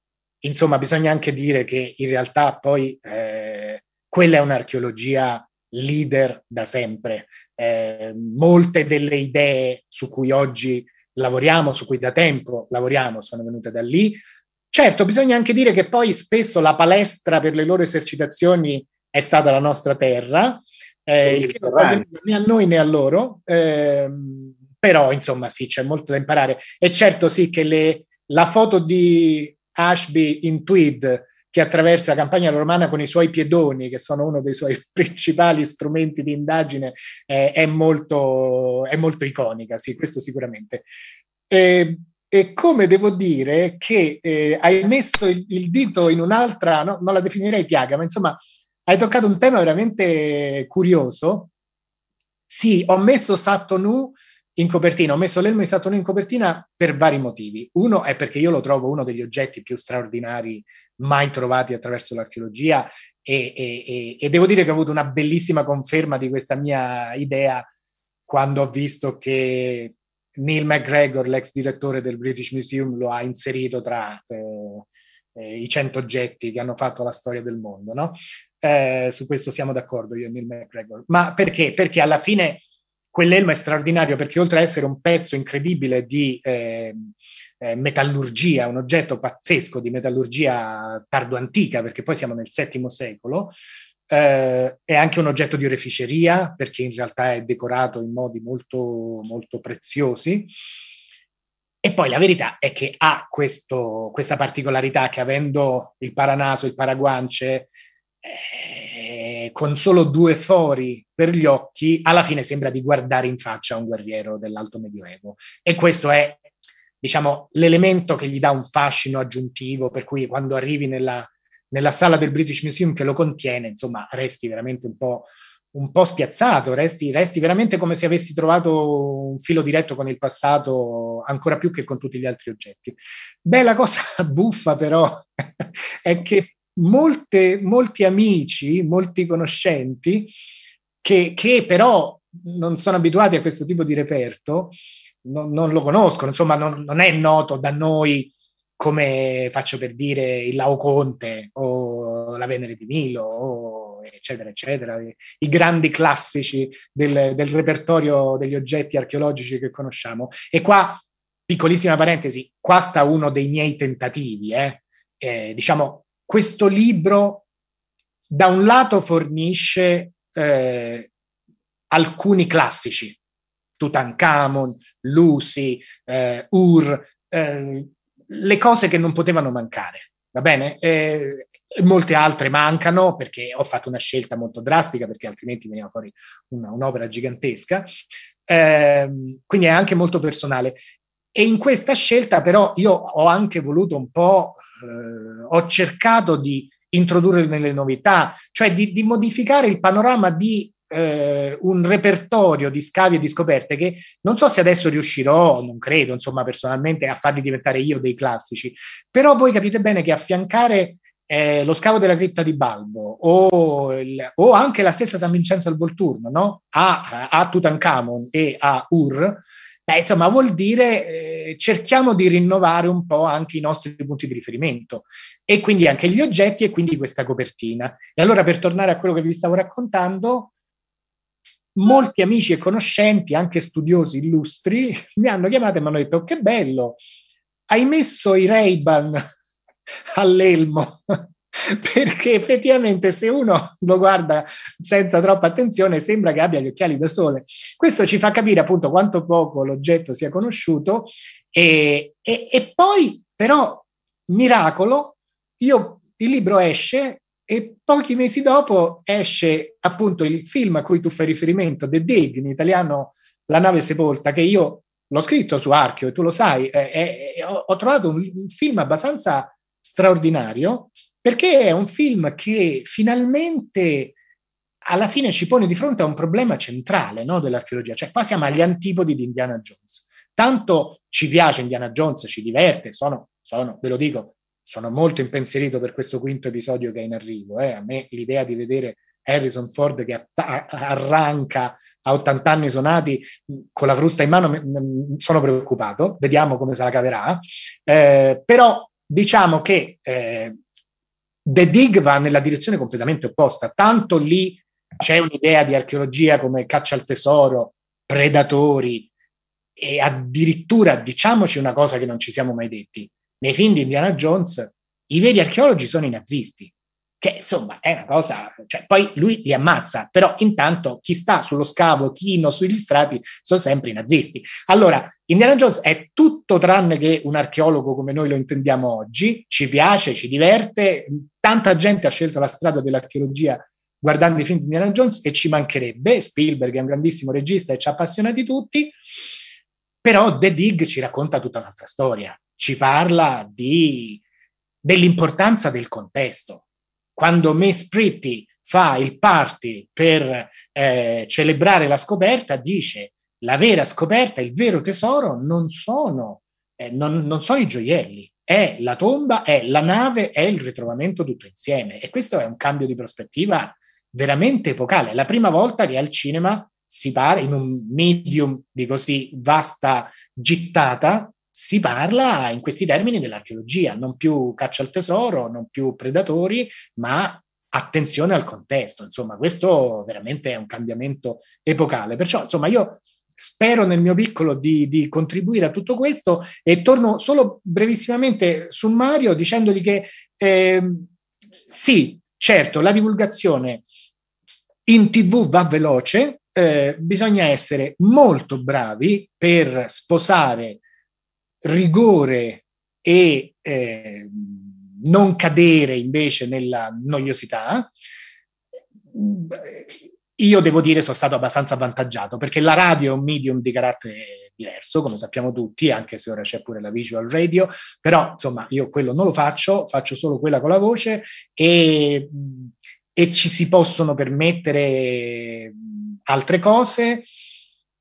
insomma, bisogna anche dire che in realtà poi eh, quella è un'archeologia leader da sempre. Eh, molte delle idee su cui oggi lavoriamo, su cui da tempo lavoriamo, sono venute da lì. Certo, bisogna anche dire che poi spesso la palestra per le loro esercitazioni è stata la nostra terra, eh, il che non va né a noi né a loro, eh, però insomma sì, c'è molto da imparare. E certo sì che le, la foto di Ashby in tweed che attraversa la campagna romana con i suoi piedoni, che sono uno dei suoi *laughs* principali strumenti di indagine, eh, è, molto, è, molto, iconica, sì, questo sicuramente. E, e come devo dire che eh, hai messo il, il, dito in un'altra, no, non la definirei piaga, ma insomma hai toccato un tema veramente curioso. Sì, ho messo Satonu in copertina, ho messo l'elmo di Satonu in copertina per vari motivi. Uno è perché io lo trovo uno degli oggetti più straordinari mai trovati attraverso l'archeologia e, e, e, devo dire che ho avuto una bellissima conferma di questa mia idea quando ho visto che Neil McGregor, l'ex direttore del British Museum, lo ha inserito tra eh, eh, i 100 oggetti che hanno fatto la storia del mondo. No? Eh, su questo siamo d'accordo io e Neil McGregor. Ma perché? Perché alla fine quell'elmo è straordinario perché oltre ad essere un pezzo incredibile di eh, eh, metallurgia, un oggetto pazzesco di metallurgia tardo-antica, perché poi siamo nel VII secolo, eh, è anche un oggetto di oreficeria perché in realtà è decorato in modi molto, molto preziosi. E poi la verità è che ha questo, questa particolarità che avendo il paranaso, il paraguance, eh, con solo due fori per gli occhi, alla fine sembra di guardare in faccia un guerriero dell'alto medioevo. E questo è, diciamo, l'elemento che gli dà un fascino aggiuntivo, per cui quando arrivi nella, nella sala del British Museum che lo contiene, insomma, resti veramente un po' un po' spiazzato, resti, resti, veramente come se avessi trovato un filo diretto con il passato, ancora più che con tutti gli altri oggetti. Beh, la cosa *laughs* buffa però *laughs* è che molte, molti amici, molti conoscenti, che, che, però non sono abituati a questo tipo di reperto, non, non lo conoscono, insomma non, non, è noto da noi come faccio per dire il Laoconte o la Venere di Milo, o eccetera, eccetera, i, grandi classici del, del repertorio degli oggetti archeologici che conosciamo. E qua, piccolissima parentesi, qua sta uno dei miei tentativi, eh? Eh, diciamo, questo libro da un lato fornisce eh, alcuni classici, Tutankhamon, Lucy, eh, Ur, eh, le cose che non potevano mancare, va bene? Eh, molte altre mancano perché ho fatto una scelta molto drastica perché altrimenti veniva fuori una, un'opera gigantesca, eh, quindi è anche molto personale. E in questa scelta però io ho anche voluto un po' eh, ho cercato di introdurre delle novità, cioè di, di modificare il panorama di eh, un repertorio di scavi e di scoperte che non so se adesso riuscirò, non credo, insomma, personalmente a farli diventare io dei classici, però voi capite bene che affiancare eh, lo scavo della cripta di Balbo o, il, o, anche la stessa San Vincenzo al Volturno no? a, a Tutankhamon e a Ur Beh, insomma, vuol dire eh, cerchiamo di rinnovare un po' anche i nostri punti di riferimento e quindi anche gli oggetti e quindi questa copertina. E allora per tornare a quello che vi stavo raccontando, molti amici e conoscenti, anche studiosi illustri, *laughs* mi hanno chiamato e mi hanno detto che bello, hai messo i Ray-Ban *laughs* all'elmo. *laughs* Perché effettivamente se uno lo guarda senza troppa attenzione sembra che abbia gli occhiali da sole. Questo ci fa capire appunto quanto poco l'oggetto sia conosciuto e, e, e poi però, miracolo, io, il libro esce e pochi mesi dopo esce appunto il film a cui tu fai riferimento, The Dig, in italiano La nave sepolta, che io l'ho scritto su Archio e tu lo sai, eh, eh, ho, ho, trovato un, un, film abbastanza straordinario perché è un film che finalmente alla fine ci pone di fronte a un problema centrale no, dell'archeologia, cioè qua siamo agli antipodi di Indiana Jones. Tanto ci piace Indiana Jones, ci diverte, sono, sono ve lo dico, sono molto impensierito per questo quinto episodio che è in arrivo. Eh. A me l'idea di vedere Harrison Ford che att- arranca a 80 anni sonati con la frusta in mano, sono preoccupato, vediamo come se la caverà. Eh, però diciamo che eh, The Dig va nella direzione completamente opposta, tanto lì c'è un'idea di archeologia come caccia al tesoro, predatori e addirittura diciamoci una cosa che non ci siamo mai detti, nei film di Indiana Jones i veri archeologi sono i nazisti, che insomma è una cosa, cioè, poi lui li ammazza, però intanto chi sta sullo scavo, chi no sugli strati sono sempre i nazisti. Allora, Indiana Jones è tutto tranne che un archeologo come noi lo intendiamo oggi, ci piace, ci diverte, tanta gente ha scelto la strada dell'archeologia guardando i film di Indiana Jones e ci mancherebbe, Spielberg è un grandissimo regista e ci ha appassionati tutti, però The Dig ci racconta tutta un'altra storia ci parla di, dell'importanza del contesto. Quando Miss Pretty fa il party per eh, celebrare la scoperta, dice la vera scoperta, il vero tesoro non sono, eh, non, non sono i gioielli, è la tomba, è la nave, è il ritrovamento tutto insieme. E questo è un cambio di prospettiva veramente epocale. È la prima volta che al cinema si parla in un medium di così vasta gittata si parla in questi termini dell'archeologia, non più caccia al tesoro, non più predatori, ma attenzione al contesto. Insomma, questo veramente è un cambiamento epocale. Perciò, insomma, io spero nel mio piccolo di, di, contribuire a tutto questo e torno solo brevissimamente su Mario dicendogli che eh, sì, certo, la divulgazione in tv va veloce, eh, bisogna essere molto bravi per sposare rigore e eh, non cadere invece nella noiosità, io devo dire sono stato abbastanza avvantaggiato perché la radio è un medium di carattere diverso, come sappiamo tutti, anche se ora c'è pure la visual radio, però insomma io quello non lo faccio, faccio solo quella con la voce e, e ci si possono permettere altre cose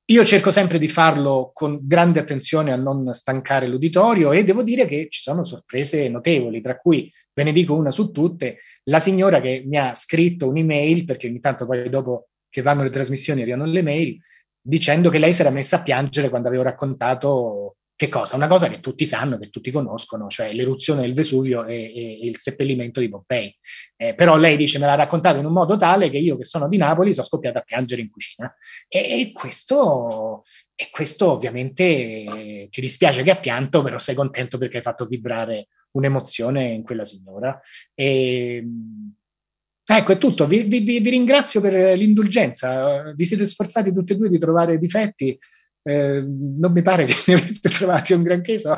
io cerco sempre di farlo con grande attenzione a non stancare l'uditorio e devo dire che ci sono sorprese notevoli, tra cui ve ne dico una su tutte, la signora che mi ha scritto un'email, perché ogni tanto poi dopo che vanno le trasmissioni arrivano le mail, dicendo che lei si era messa a piangere quando avevo raccontato che cosa? Una cosa che tutti sanno, che tutti conoscono, cioè l'eruzione del Vesuvio e, e, e il seppellimento di Pompei. Eh, però lei dice, me l'ha raccontato in un modo tale che io che sono di Napoli sono scoppiata a piangere in cucina. E, e questo, questo, ovviamente ti dispiace che ha pianto, però sei contento perché hai fatto vibrare un'emozione in quella signora. E, Ecco, è tutto. Vi, vi, vi ringrazio per l'indulgenza. Vi siete sforzati tutti e due di trovare difetti eh, non mi pare *laughs* che ne avete trovati un granché. So.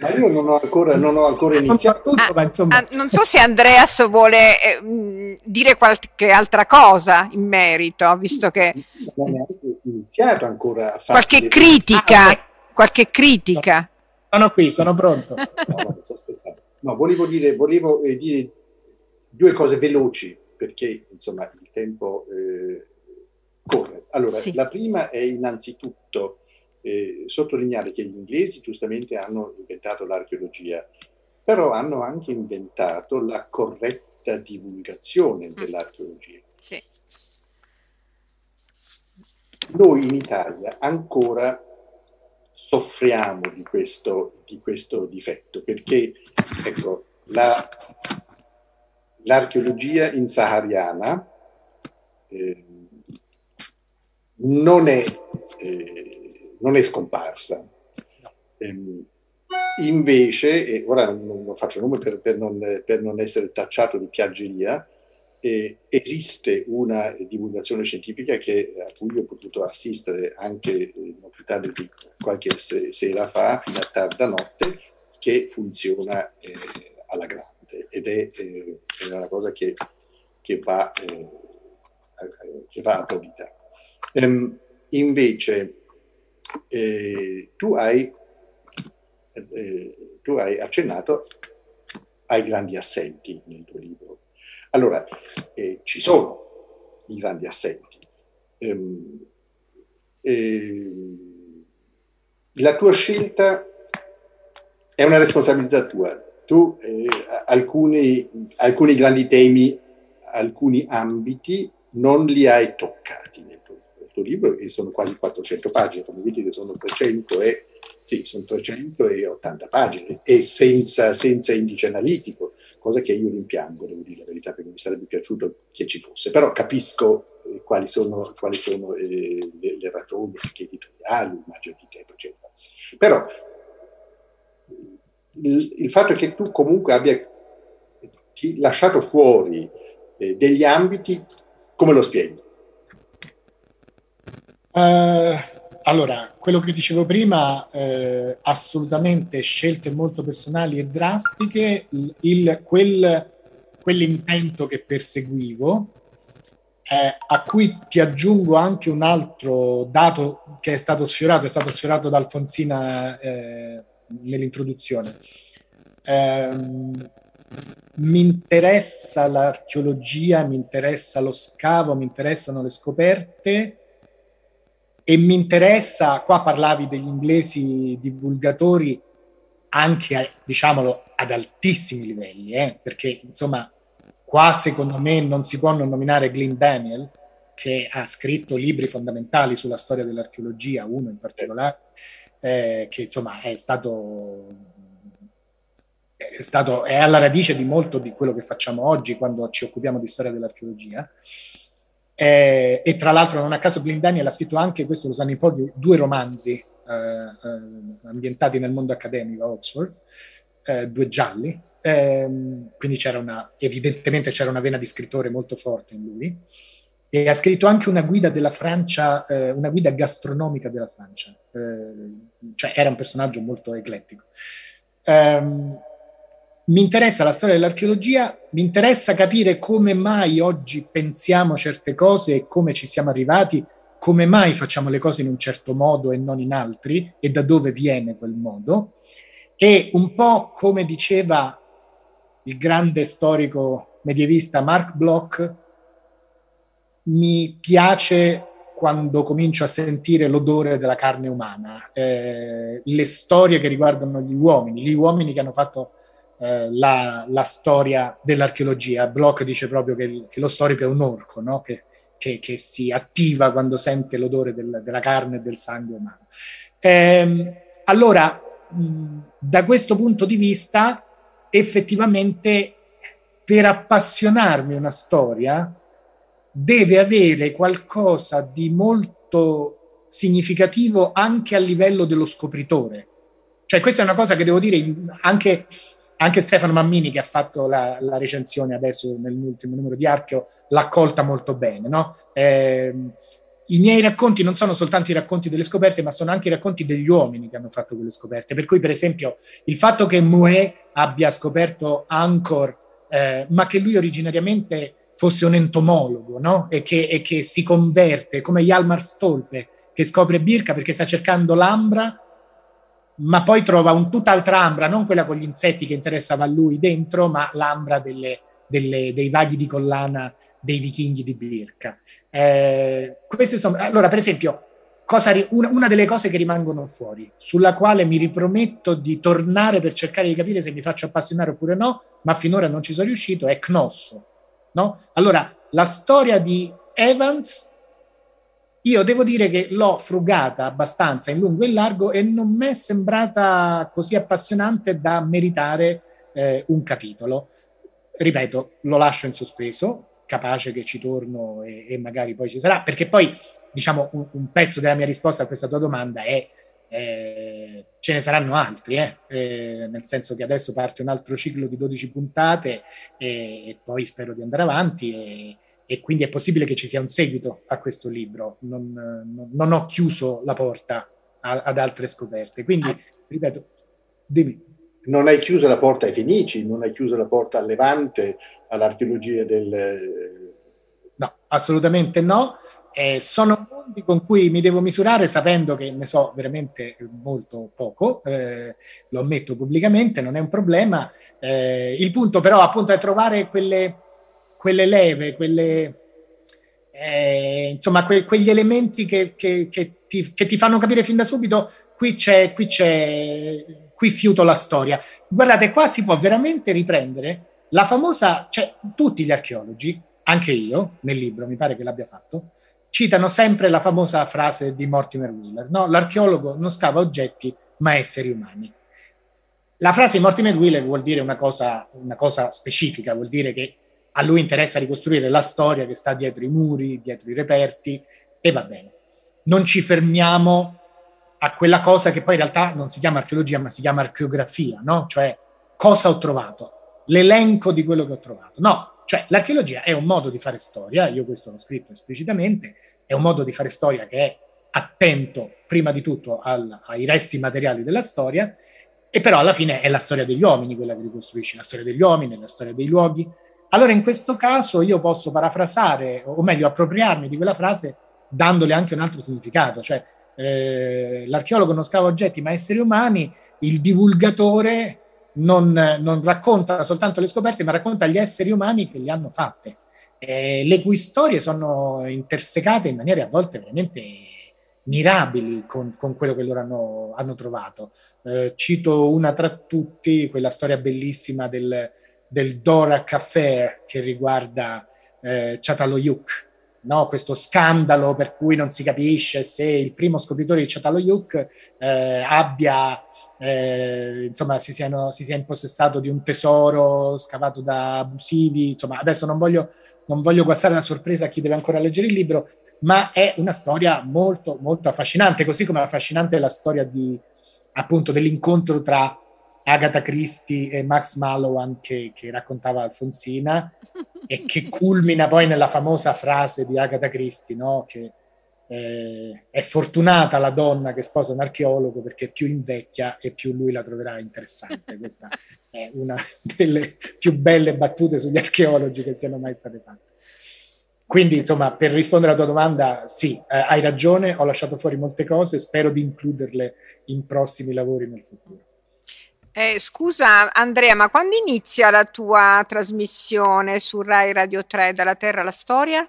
Ma io non ho ancora, non ho ancora iniziato. Non so, tutto, ma insomma... ah, non so se Andreas vuole eh, dire qualche altra cosa in merito, visto che... Non è iniziato ancora a fare... Qualche critica, ah, qualche critica. Sono qui, sono pronto. no, no, volevo dire, volevo eh, dire due cose veloci, perché insomma il tempo... Eh, corre. Allora, sì. la prima è innanzitutto eh, sottolineare che gli inglesi giustamente hanno inventato l'archeologia, però hanno anche inventato la corretta divulgazione mm. dell'archeologia. Sì. Noi in Italia ancora soffriamo di questo, di questo difetto, perché ecco, la, l'archeologia in sahariana eh, non è, eh, non è scomparsa. Eh, invece, e ora non, faccio nome per, per, non, per, non, essere tacciato di piaggeria, eh, esiste una divulgazione scientifica che, a cui ho potuto assistere anche eh, non più tardi di qualche sera fa, fino a tarda notte, che funziona eh, alla grande ed è, eh, è, una cosa che, che va, eh, che va applaudita. Um, invece, eh, tu hai, eh, tu hai accennato ai grandi assenti nel tuo libro. Allora, eh, ci sono i grandi assenti. Um, la tua scelta è una responsabilità tua. Tu eh, alcuni, alcuni grandi temi, alcuni ambiti non li hai toccati nel tuo, libro, e sono quasi 400 pagine, come vedi che sono 300 e, sì, sono 380 pagine, e senza, senza indice analitico, cosa che io rimpiango, devo dire la verità, perché mi sarebbe piaciuto che ci fosse. Però capisco eh, quali sono, quali sono eh, le, le, ragioni anche editoriali, immagino di tempo, eccetera. Però il, il fatto che tu comunque abbia lasciato fuori eh, degli ambiti come lo spieghi? Uh, allora, quello che dicevo prima, eh, assolutamente scelte molto personali e drastiche, il, quel, quell'intento che perseguivo, eh, a cui ti aggiungo anche un altro dato che è stato sfiorato, è stato sfiorato da Alfonsina eh, nell'introduzione. Um, mi interessa l'archeologia, mi interessa lo scavo, mi interessano le scoperte e mi interessa, qua parlavi degli inglesi divulgatori anche, diciamolo, ad altissimi livelli, eh? perché insomma qua secondo me non si può non nominare Glyn Daniel, che ha scritto libri fondamentali sulla storia dell'archeologia, uno in particolare, eh, che insomma è stato è, stato, è alla radice di molto di quello che facciamo oggi quando ci occupiamo di storia dell'archeologia. Eh, e tra l'altro, non a caso, Daniel ha scritto anche, questo lo sanno in pochi, due romanzi eh, eh, ambientati nel mondo accademico a Oxford, eh, due gialli. Ehm, quindi c'era una, evidentemente c'era una vena di scrittore molto forte in lui. E ha scritto anche una guida della Francia, eh, una guida gastronomica della Francia, eh, cioè era un personaggio molto eclettico. Um, mi interessa la storia dell'archeologia, mi interessa capire come mai oggi pensiamo certe cose e come ci siamo arrivati, come mai facciamo le cose in un certo modo e non in altri e da dove viene quel modo. E un po' come diceva il grande storico medievista Mark Bloch, mi piace quando comincio a sentire l'odore della carne umana, eh, le storie che riguardano gli uomini, gli uomini che hanno fatto eh, la, la, storia dell'archeologia. Bloch dice proprio che, che, lo storico è un orco, no? che, che, che, si attiva quando sente l'odore del, della carne e del sangue umano. Ehm, allora, mh, da questo punto di vista, effettivamente, per appassionarmi una storia, deve avere qualcosa di molto significativo anche a livello dello scopritore. Cioè, questa è una cosa che devo dire anche anche Stefano Mammini che ha fatto la, la, recensione adesso nell'ultimo numero di Archeo l'ha accolta molto bene. No? Eh, I miei racconti non sono soltanto i racconti delle scoperte, ma sono anche i racconti degli uomini che hanno fatto quelle scoperte. Per cui, per esempio, il fatto che Mouet abbia scoperto Angkor, eh, ma che lui originariamente fosse un entomologo, no? e, che, e che si converte come Hjalmar Stolpe, che scopre Birka perché sta cercando l'ambra ma poi trova un tutt'altra ambra, non quella con gli insetti che interessava a lui dentro, ma l'ambra delle, delle, dei vaghi di collana dei vichinghi di Birka. Eh, sono, allora, per esempio, cosa, una, una, delle cose che rimangono fuori, sulla quale mi riprometto di tornare per cercare di capire se mi faccio appassionare oppure no, ma finora non ci sono riuscito, è Cnosso. No? Allora, la storia di Evans io devo dire che l'ho frugata abbastanza in lungo e in largo e non mi è sembrata così appassionante da meritare eh, un capitolo. Ripeto, lo lascio in sospeso, capace che ci torno e, e magari poi ci sarà, perché poi diciamo un, un, pezzo della mia risposta a questa tua domanda è eh, ce ne saranno altri, eh? Eh, nel senso che adesso parte un altro ciclo di 12 puntate e, poi spero di andare avanti e, e, quindi è possibile che ci sia un seguito a questo libro. Non, non, non ho chiuso la porta a, ad altre scoperte. Quindi, ah. ripeto, dimmi. Non hai chiuso la porta ai Fenici, non hai chiuso la porta al Levante, all'archeologia del... No, assolutamente no. Eh, sono mondi con cui mi devo misurare sapendo che ne so veramente molto poco, eh, lo ammetto pubblicamente, non è un problema. Eh, il punto però appunto è trovare quelle, quelle leve, quelle, eh, insomma que, quegli elementi che, che, che, ti, che, ti, fanno capire fin da subito qui c'è, qui c'è, qui fiuto la storia. Guardate, qua si può veramente riprendere la famosa, cioè tutti gli archeologi, anche io nel libro mi pare che l'abbia fatto, citano sempre la famosa frase di Mortimer Wheeler, no? l'archeologo non scava oggetti ma esseri umani. La frase di Mortimer Wheeler vuol dire una cosa, una cosa specifica, vuol dire che a lui interessa ricostruire la storia che sta dietro i muri, dietro i reperti, e va bene. Non ci fermiamo a quella cosa che poi in realtà non si chiama archeologia, ma si chiama archeografia, no? Cioè, cosa ho trovato? L'elenco di quello che ho trovato. No, cioè, l'archeologia è un modo di fare storia, io questo l'ho scritto esplicitamente, è un modo di fare storia che è attento prima di tutto al, ai resti materiali della storia, e però alla fine è la storia degli uomini quella che ricostruisce, la storia degli uomini, la storia dei luoghi. Allora in questo caso io posso parafrasare, o meglio appropriarmi di quella frase dandole anche un altro significato, cioè eh, l'archeologo non scava oggetti ma esseri umani, il divulgatore non, non, racconta soltanto le scoperte, ma racconta gli esseri umani che le hanno fatte, eh, le cui storie sono intersecate in maniere a volte veramente mirabili con, con quello che loro hanno, hanno trovato. Eh, cito una tra tutti, quella storia bellissima del, del Dorak Affair che riguarda eh, Çatalhöyük, no? questo scandalo per cui non si capisce se il primo scopritore di Çatalhöyük eh, abbia eh, insomma si, siano, si, sia impossessato di un tesoro scavato da abusivi insomma adesso non voglio, non voglio guastare la sorpresa a chi deve ancora leggere il libro ma è una storia molto molto affascinante così come affascinante è la storia di appunto dell'incontro tra Agatha Christie e Max Mallowan che, che, raccontava Alfonsina *laughs* e che culmina poi nella famosa frase di Agatha Christie, no? che eh, è fortunata la donna che sposa un archeologo perché più invecchia e più lui la troverà interessante. *laughs* Questa è una delle più belle battute sugli archeologi che siano mai state fatte. Quindi, insomma, per rispondere alla tua domanda, sì, eh, hai ragione, ho lasciato fuori molte cose, spero di includerle in prossimi lavori nel futuro. Eh, scusa Andrea, ma quando inizia la tua trasmissione su Rai Radio 3 dalla Terra alla Storia?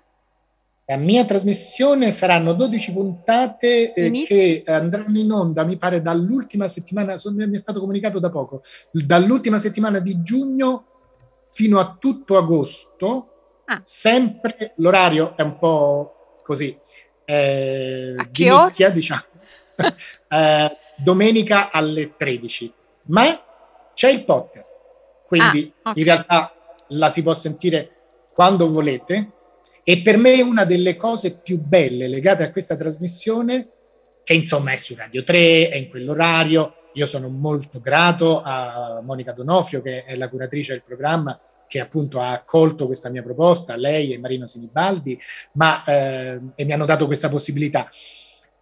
La mia trasmissione saranno 12 puntate eh, che andranno in onda, mi pare, dall'ultima settimana, sono, mi è stato comunicato da poco, dall'ultima settimana di giugno fino a tutto agosto, ah. sempre l'orario è un po' così, eh, di nicchia, diciamo, *laughs* eh, domenica alle 13 ma c'è il podcast, quindi ah, okay. in realtà la si può sentire quando volete e per me una delle cose più belle legate a questa trasmissione, che insomma è su Radio 3, è in quell'orario, io sono molto grato a Monica Donofrio, che è la curatrice del programma, che appunto ha accolto questa mia proposta, lei e Marino Sinibaldi, ma, eh, e mi hanno dato questa possibilità.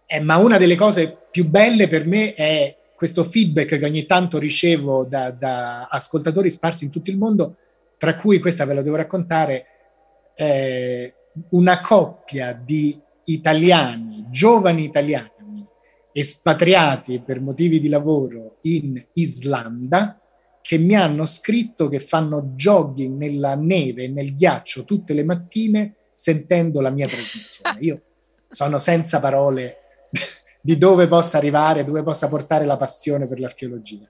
Eh, ma una delle cose più belle per me è questo feedback che ogni tanto ricevo da, da, ascoltatori sparsi in tutto il mondo, tra cui questa ve la devo raccontare, eh, una coppia di italiani, giovani italiani, espatriati per motivi di lavoro in Islanda, che mi hanno scritto che fanno jogging nella neve e nel ghiaccio tutte le mattine sentendo la mia trasmissione. *laughs* Io sono senza parole di dove possa arrivare, dove possa portare la passione per l'archeologia.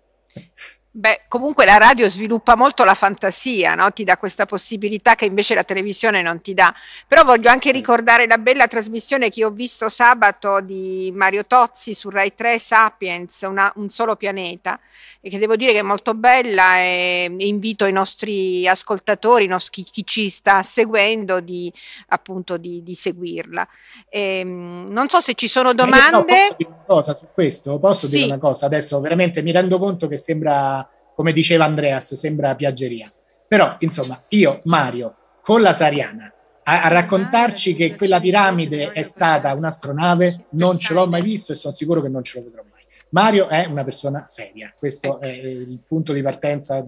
Beh, comunque la radio sviluppa molto la fantasia, no? ti dà questa possibilità che invece la televisione non ti dà. Però voglio anche ricordare la bella trasmissione che ho visto sabato di Mario Tozzi su Rai 3 Sapiens, una, un solo pianeta, e che devo dire che è molto bella e invito i nostri ascoltatori, i nostri, chi ci sta seguendo, di, appunto di, di seguirla. E, ehm, non so se ci sono domande. No, posso dire una cosa su questo? Posso sì. dire una cosa? Adesso veramente mi rendo conto che sembra come diceva Andreas, sembra piaggeria. Però, insomma, io, Mario, con la Sariana, a, a, raccontarci che quella piramide è stata un'astronave, non ce l'ho mai visto e sono sicuro che non ce lo vedrò mai. Mario è una persona seria, questo è il punto di partenza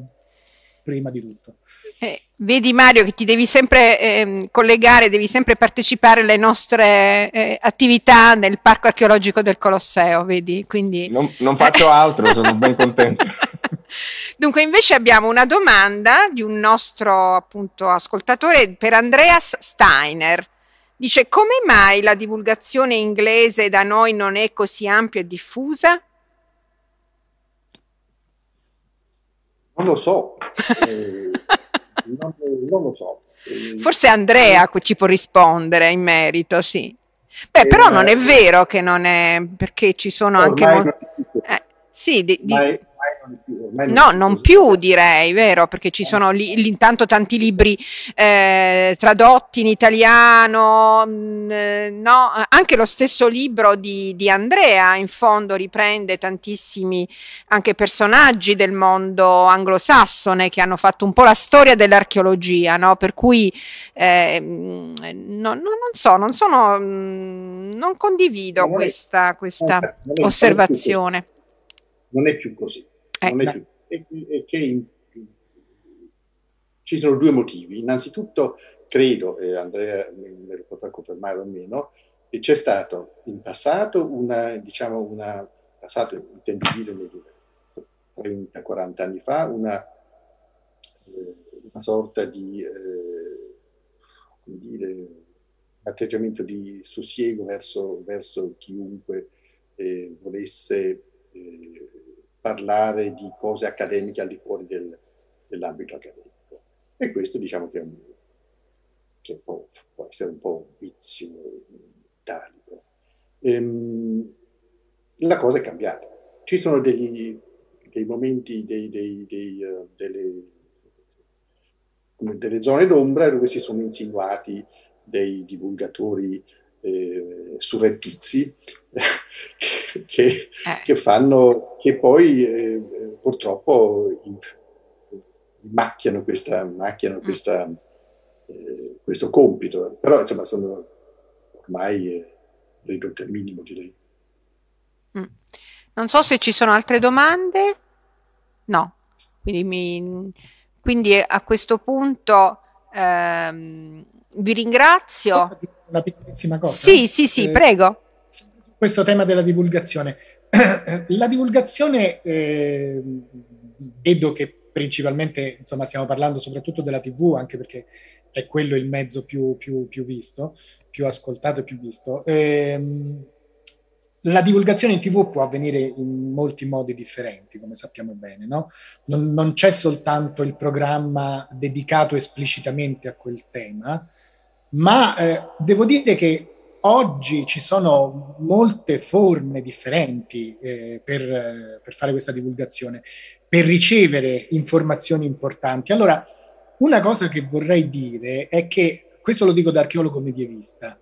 prima di tutto. Eh, vedi Mario che ti devi sempre eh, collegare, devi sempre partecipare alle nostre eh, attività nel Parco Archeologico del Colosseo, vedi? Quindi... Non, non faccio altro, sono ben contento. *laughs* Dunque invece abbiamo una domanda di un nostro appunto ascoltatore per Andreas Steiner. Dice come mai la divulgazione inglese da noi non è così ampia e diffusa? Non lo so, *laughs* eh, non, non, lo so. Eh, Forse Andrea ci può rispondere in merito, sì. Beh, eh, però non è vero che non è, perché ci sono anche... Mo- eh, sì, di, di no, non più direi, vero? Perché ci sono li, intanto tanti libri eh, tradotti in italiano, mh, mm, eh, no? anche lo stesso libro di, di, Andrea in fondo riprende tantissimi anche personaggi del mondo anglosassone che hanno fatto un po' la storia dell'archeologia, no? per cui eh, no, no, non so, non, sono, mm, non condivido questa, questa osservazione. Non è più così. Eh, non è più, è, è che in, ci sono due motivi. Innanzitutto, credo, e Andrea me lo potrà confermare o meno, che c'è stato in passato una, diciamo, una, passato in tempi di 30-40 anni fa, una, eh, una sorta di, eh, dire, atteggiamento di sussiego verso, verso chiunque eh, volesse eh, parlare di cose accademiche al di fuori del, dell'ambito accademico. E questo diciamo che, è un, che può, può, essere un po' un vizio italico. Ehm, la cosa è cambiata. Ci sono degli, dei momenti, dei, dei, dei, uh, delle, delle, zone d'ombra dove si sono insinuati dei divulgatori eh, surrettizi *laughs* che, eh. che, fanno, che poi eh, purtroppo macchiano, questa, macchiano mm. questa, eh, questo compito, però insomma sono ormai eh, ridotte al minimo direi. Mm. Non so se ci sono altre domande. No, quindi, mi, quindi a questo punto ehm, vi ringrazio. Una piccolissima cosa. Sì, sì, sì, eh, prego questo tema della divulgazione. *clears throat* La divulgazione, eh, vedo che principalmente, insomma, stiamo parlando soprattutto della TV, anche perché è quello il mezzo più, più, più visto, più ascoltato e più visto. Eh, la divulgazione in TV può avvenire in molti modi differenti, come sappiamo bene, no? non, non, c'è soltanto il programma dedicato esplicitamente a quel tema, ma eh, devo dire che oggi ci sono molte forme differenti eh, per, per, fare questa divulgazione, per ricevere informazioni importanti. Allora, una cosa che vorrei dire è che, questo lo dico da archeologo medievista,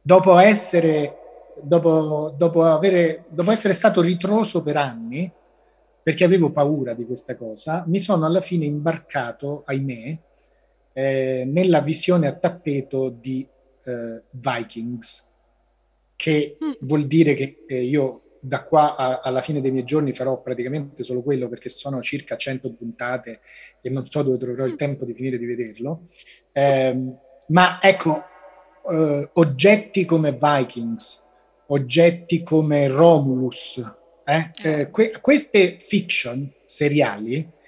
dopo essere, dopo, dopo, avere, dopo essere stato ritroso per anni, perché avevo paura di questa cosa, mi sono alla fine imbarcato, ahimè, eh, nella visione a tappeto di eh, Vikings, che mm. vuol dire che eh, io da qua a, alla fine dei miei giorni farò praticamente solo quello perché sono circa 100 puntate e non so dove troverò il mm. tempo di finire di vederlo. Eh, ma ecco, eh, oggetti come Vikings, oggetti come Romulus, eh, eh que- queste fiction seriali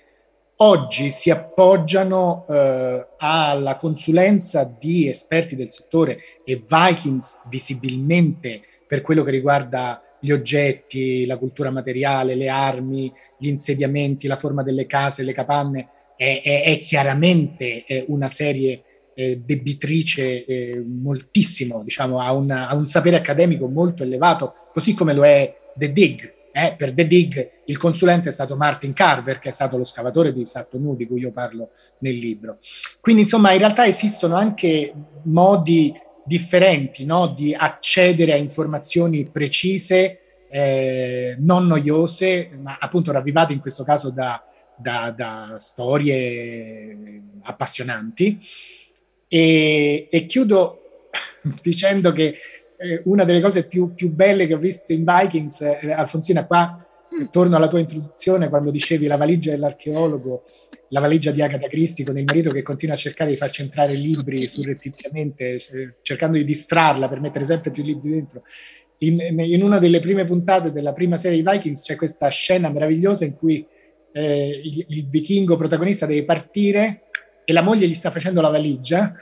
oggi si appoggiano eh, alla consulenza di esperti del settore e Vikings visibilmente per quello che riguarda gli oggetti, la cultura materiale, le armi, gli insediamenti, la forma delle case, le capanne, è, è, è chiaramente eh, una serie eh, debitrice eh, moltissimo, diciamo, una, ha, un sapere accademico molto elevato, così come lo è The Dig. Eh? Per The Dig il consulente è stato Martin Carver, che è stato lo scavatore di Satto Nu, di cui io parlo nel libro. Quindi, insomma, in realtà esistono anche modi differenti no? di accedere a informazioni precise, eh, non noiose, ma appunto ravvivate in questo caso da, da, da storie appassionanti. E, e chiudo *laughs* dicendo che eh, una delle cose più, più, belle che ho visto in Vikings, eh, Alfonsina, qua mm. torno alla tua introduzione quando dicevi la valigia dell'archeologo, la valigia di Agatha Christie con il marito che continua a cercare di farci entrare libri surrettiziamente, cercando di distrarla per mettere sempre più libri dentro. In, in, una delle prime puntate della prima serie di Vikings c'è questa scena meravigliosa in cui eh, il, il vichingo protagonista deve partire e la moglie gli sta facendo la valigia,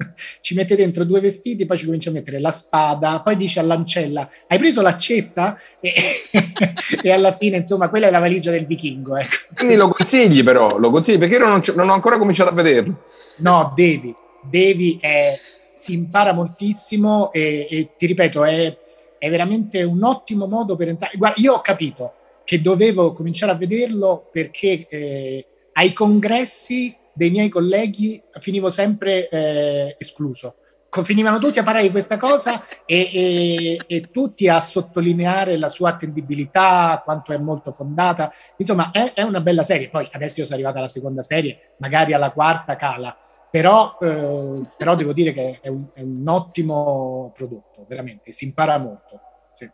*laughs* ci mette dentro due vestiti, poi ci comincia a mettere la spada, poi dice all'ancella, hai preso l'accetta? E, *laughs* e, alla fine, insomma, quella è la valigia del vichingo. Ecco. Quindi lo consigli però, lo consigli perché io non, non ho ancora cominciato a vederlo. No, devi, devi, eh, si impara moltissimo e, e ti ripeto, è, è, veramente un ottimo modo per entrare. Guarda, io ho capito che dovevo cominciare a vederlo perché eh, ai congressi dei miei colleghi finivo sempre eh, escluso. Finivano tutti a parlare di questa cosa e, e, e, tutti a sottolineare la sua attendibilità, quanto è molto fondata. Insomma, è, è, una bella serie. Poi adesso io sono arrivata alla seconda serie, magari alla quarta cala, però, eh, però devo dire che è un, è un, ottimo prodotto, veramente, si impara molto. Sì.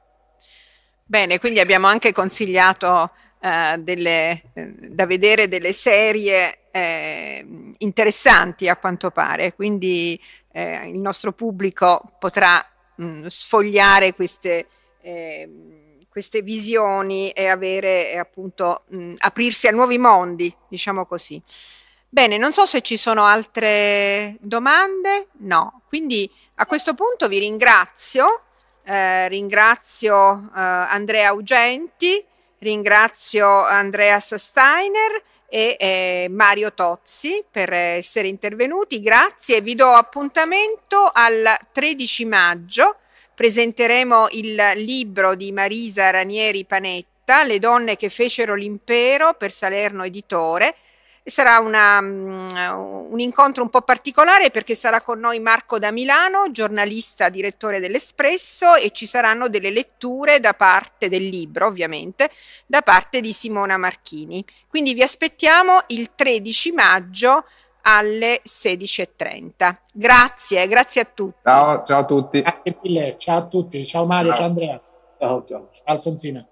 Bene, quindi abbiamo anche consigliato eh, delle, eh, da vedere delle serie eh, interessanti a quanto pare, quindi eh, il nostro pubblico potrà mh, sfogliare queste, eh, queste, visioni e avere eh, appunto mh, aprirsi a nuovi mondi, diciamo così. Bene, non so se ci sono altre domande, no, quindi a questo punto vi ringrazio, eh, ringrazio eh, Andrea Augenti, ringrazio Andreas Steiner e eh, Mario Tozzi per essere intervenuti. Grazie, vi do appuntamento al 13 maggio. Presenteremo il libro di Marisa Ranieri Panetta, Le donne che fecero l'impero per Salerno Editore sarà una, um, un incontro un po' particolare perché sarà con noi Marco da Milano, giornalista, direttore dell'Espresso e ci saranno delle letture da parte del libro, ovviamente, da parte di Simona Marchini. Quindi vi aspettiamo il 13 maggio alle 16.30. Grazie, grazie a tutti. Ciao, ciao a tutti. Grazie mille, ciao a tutti, ciao Mario, ciao, ciao Andreas. Ciao, ciao. Alfonsina.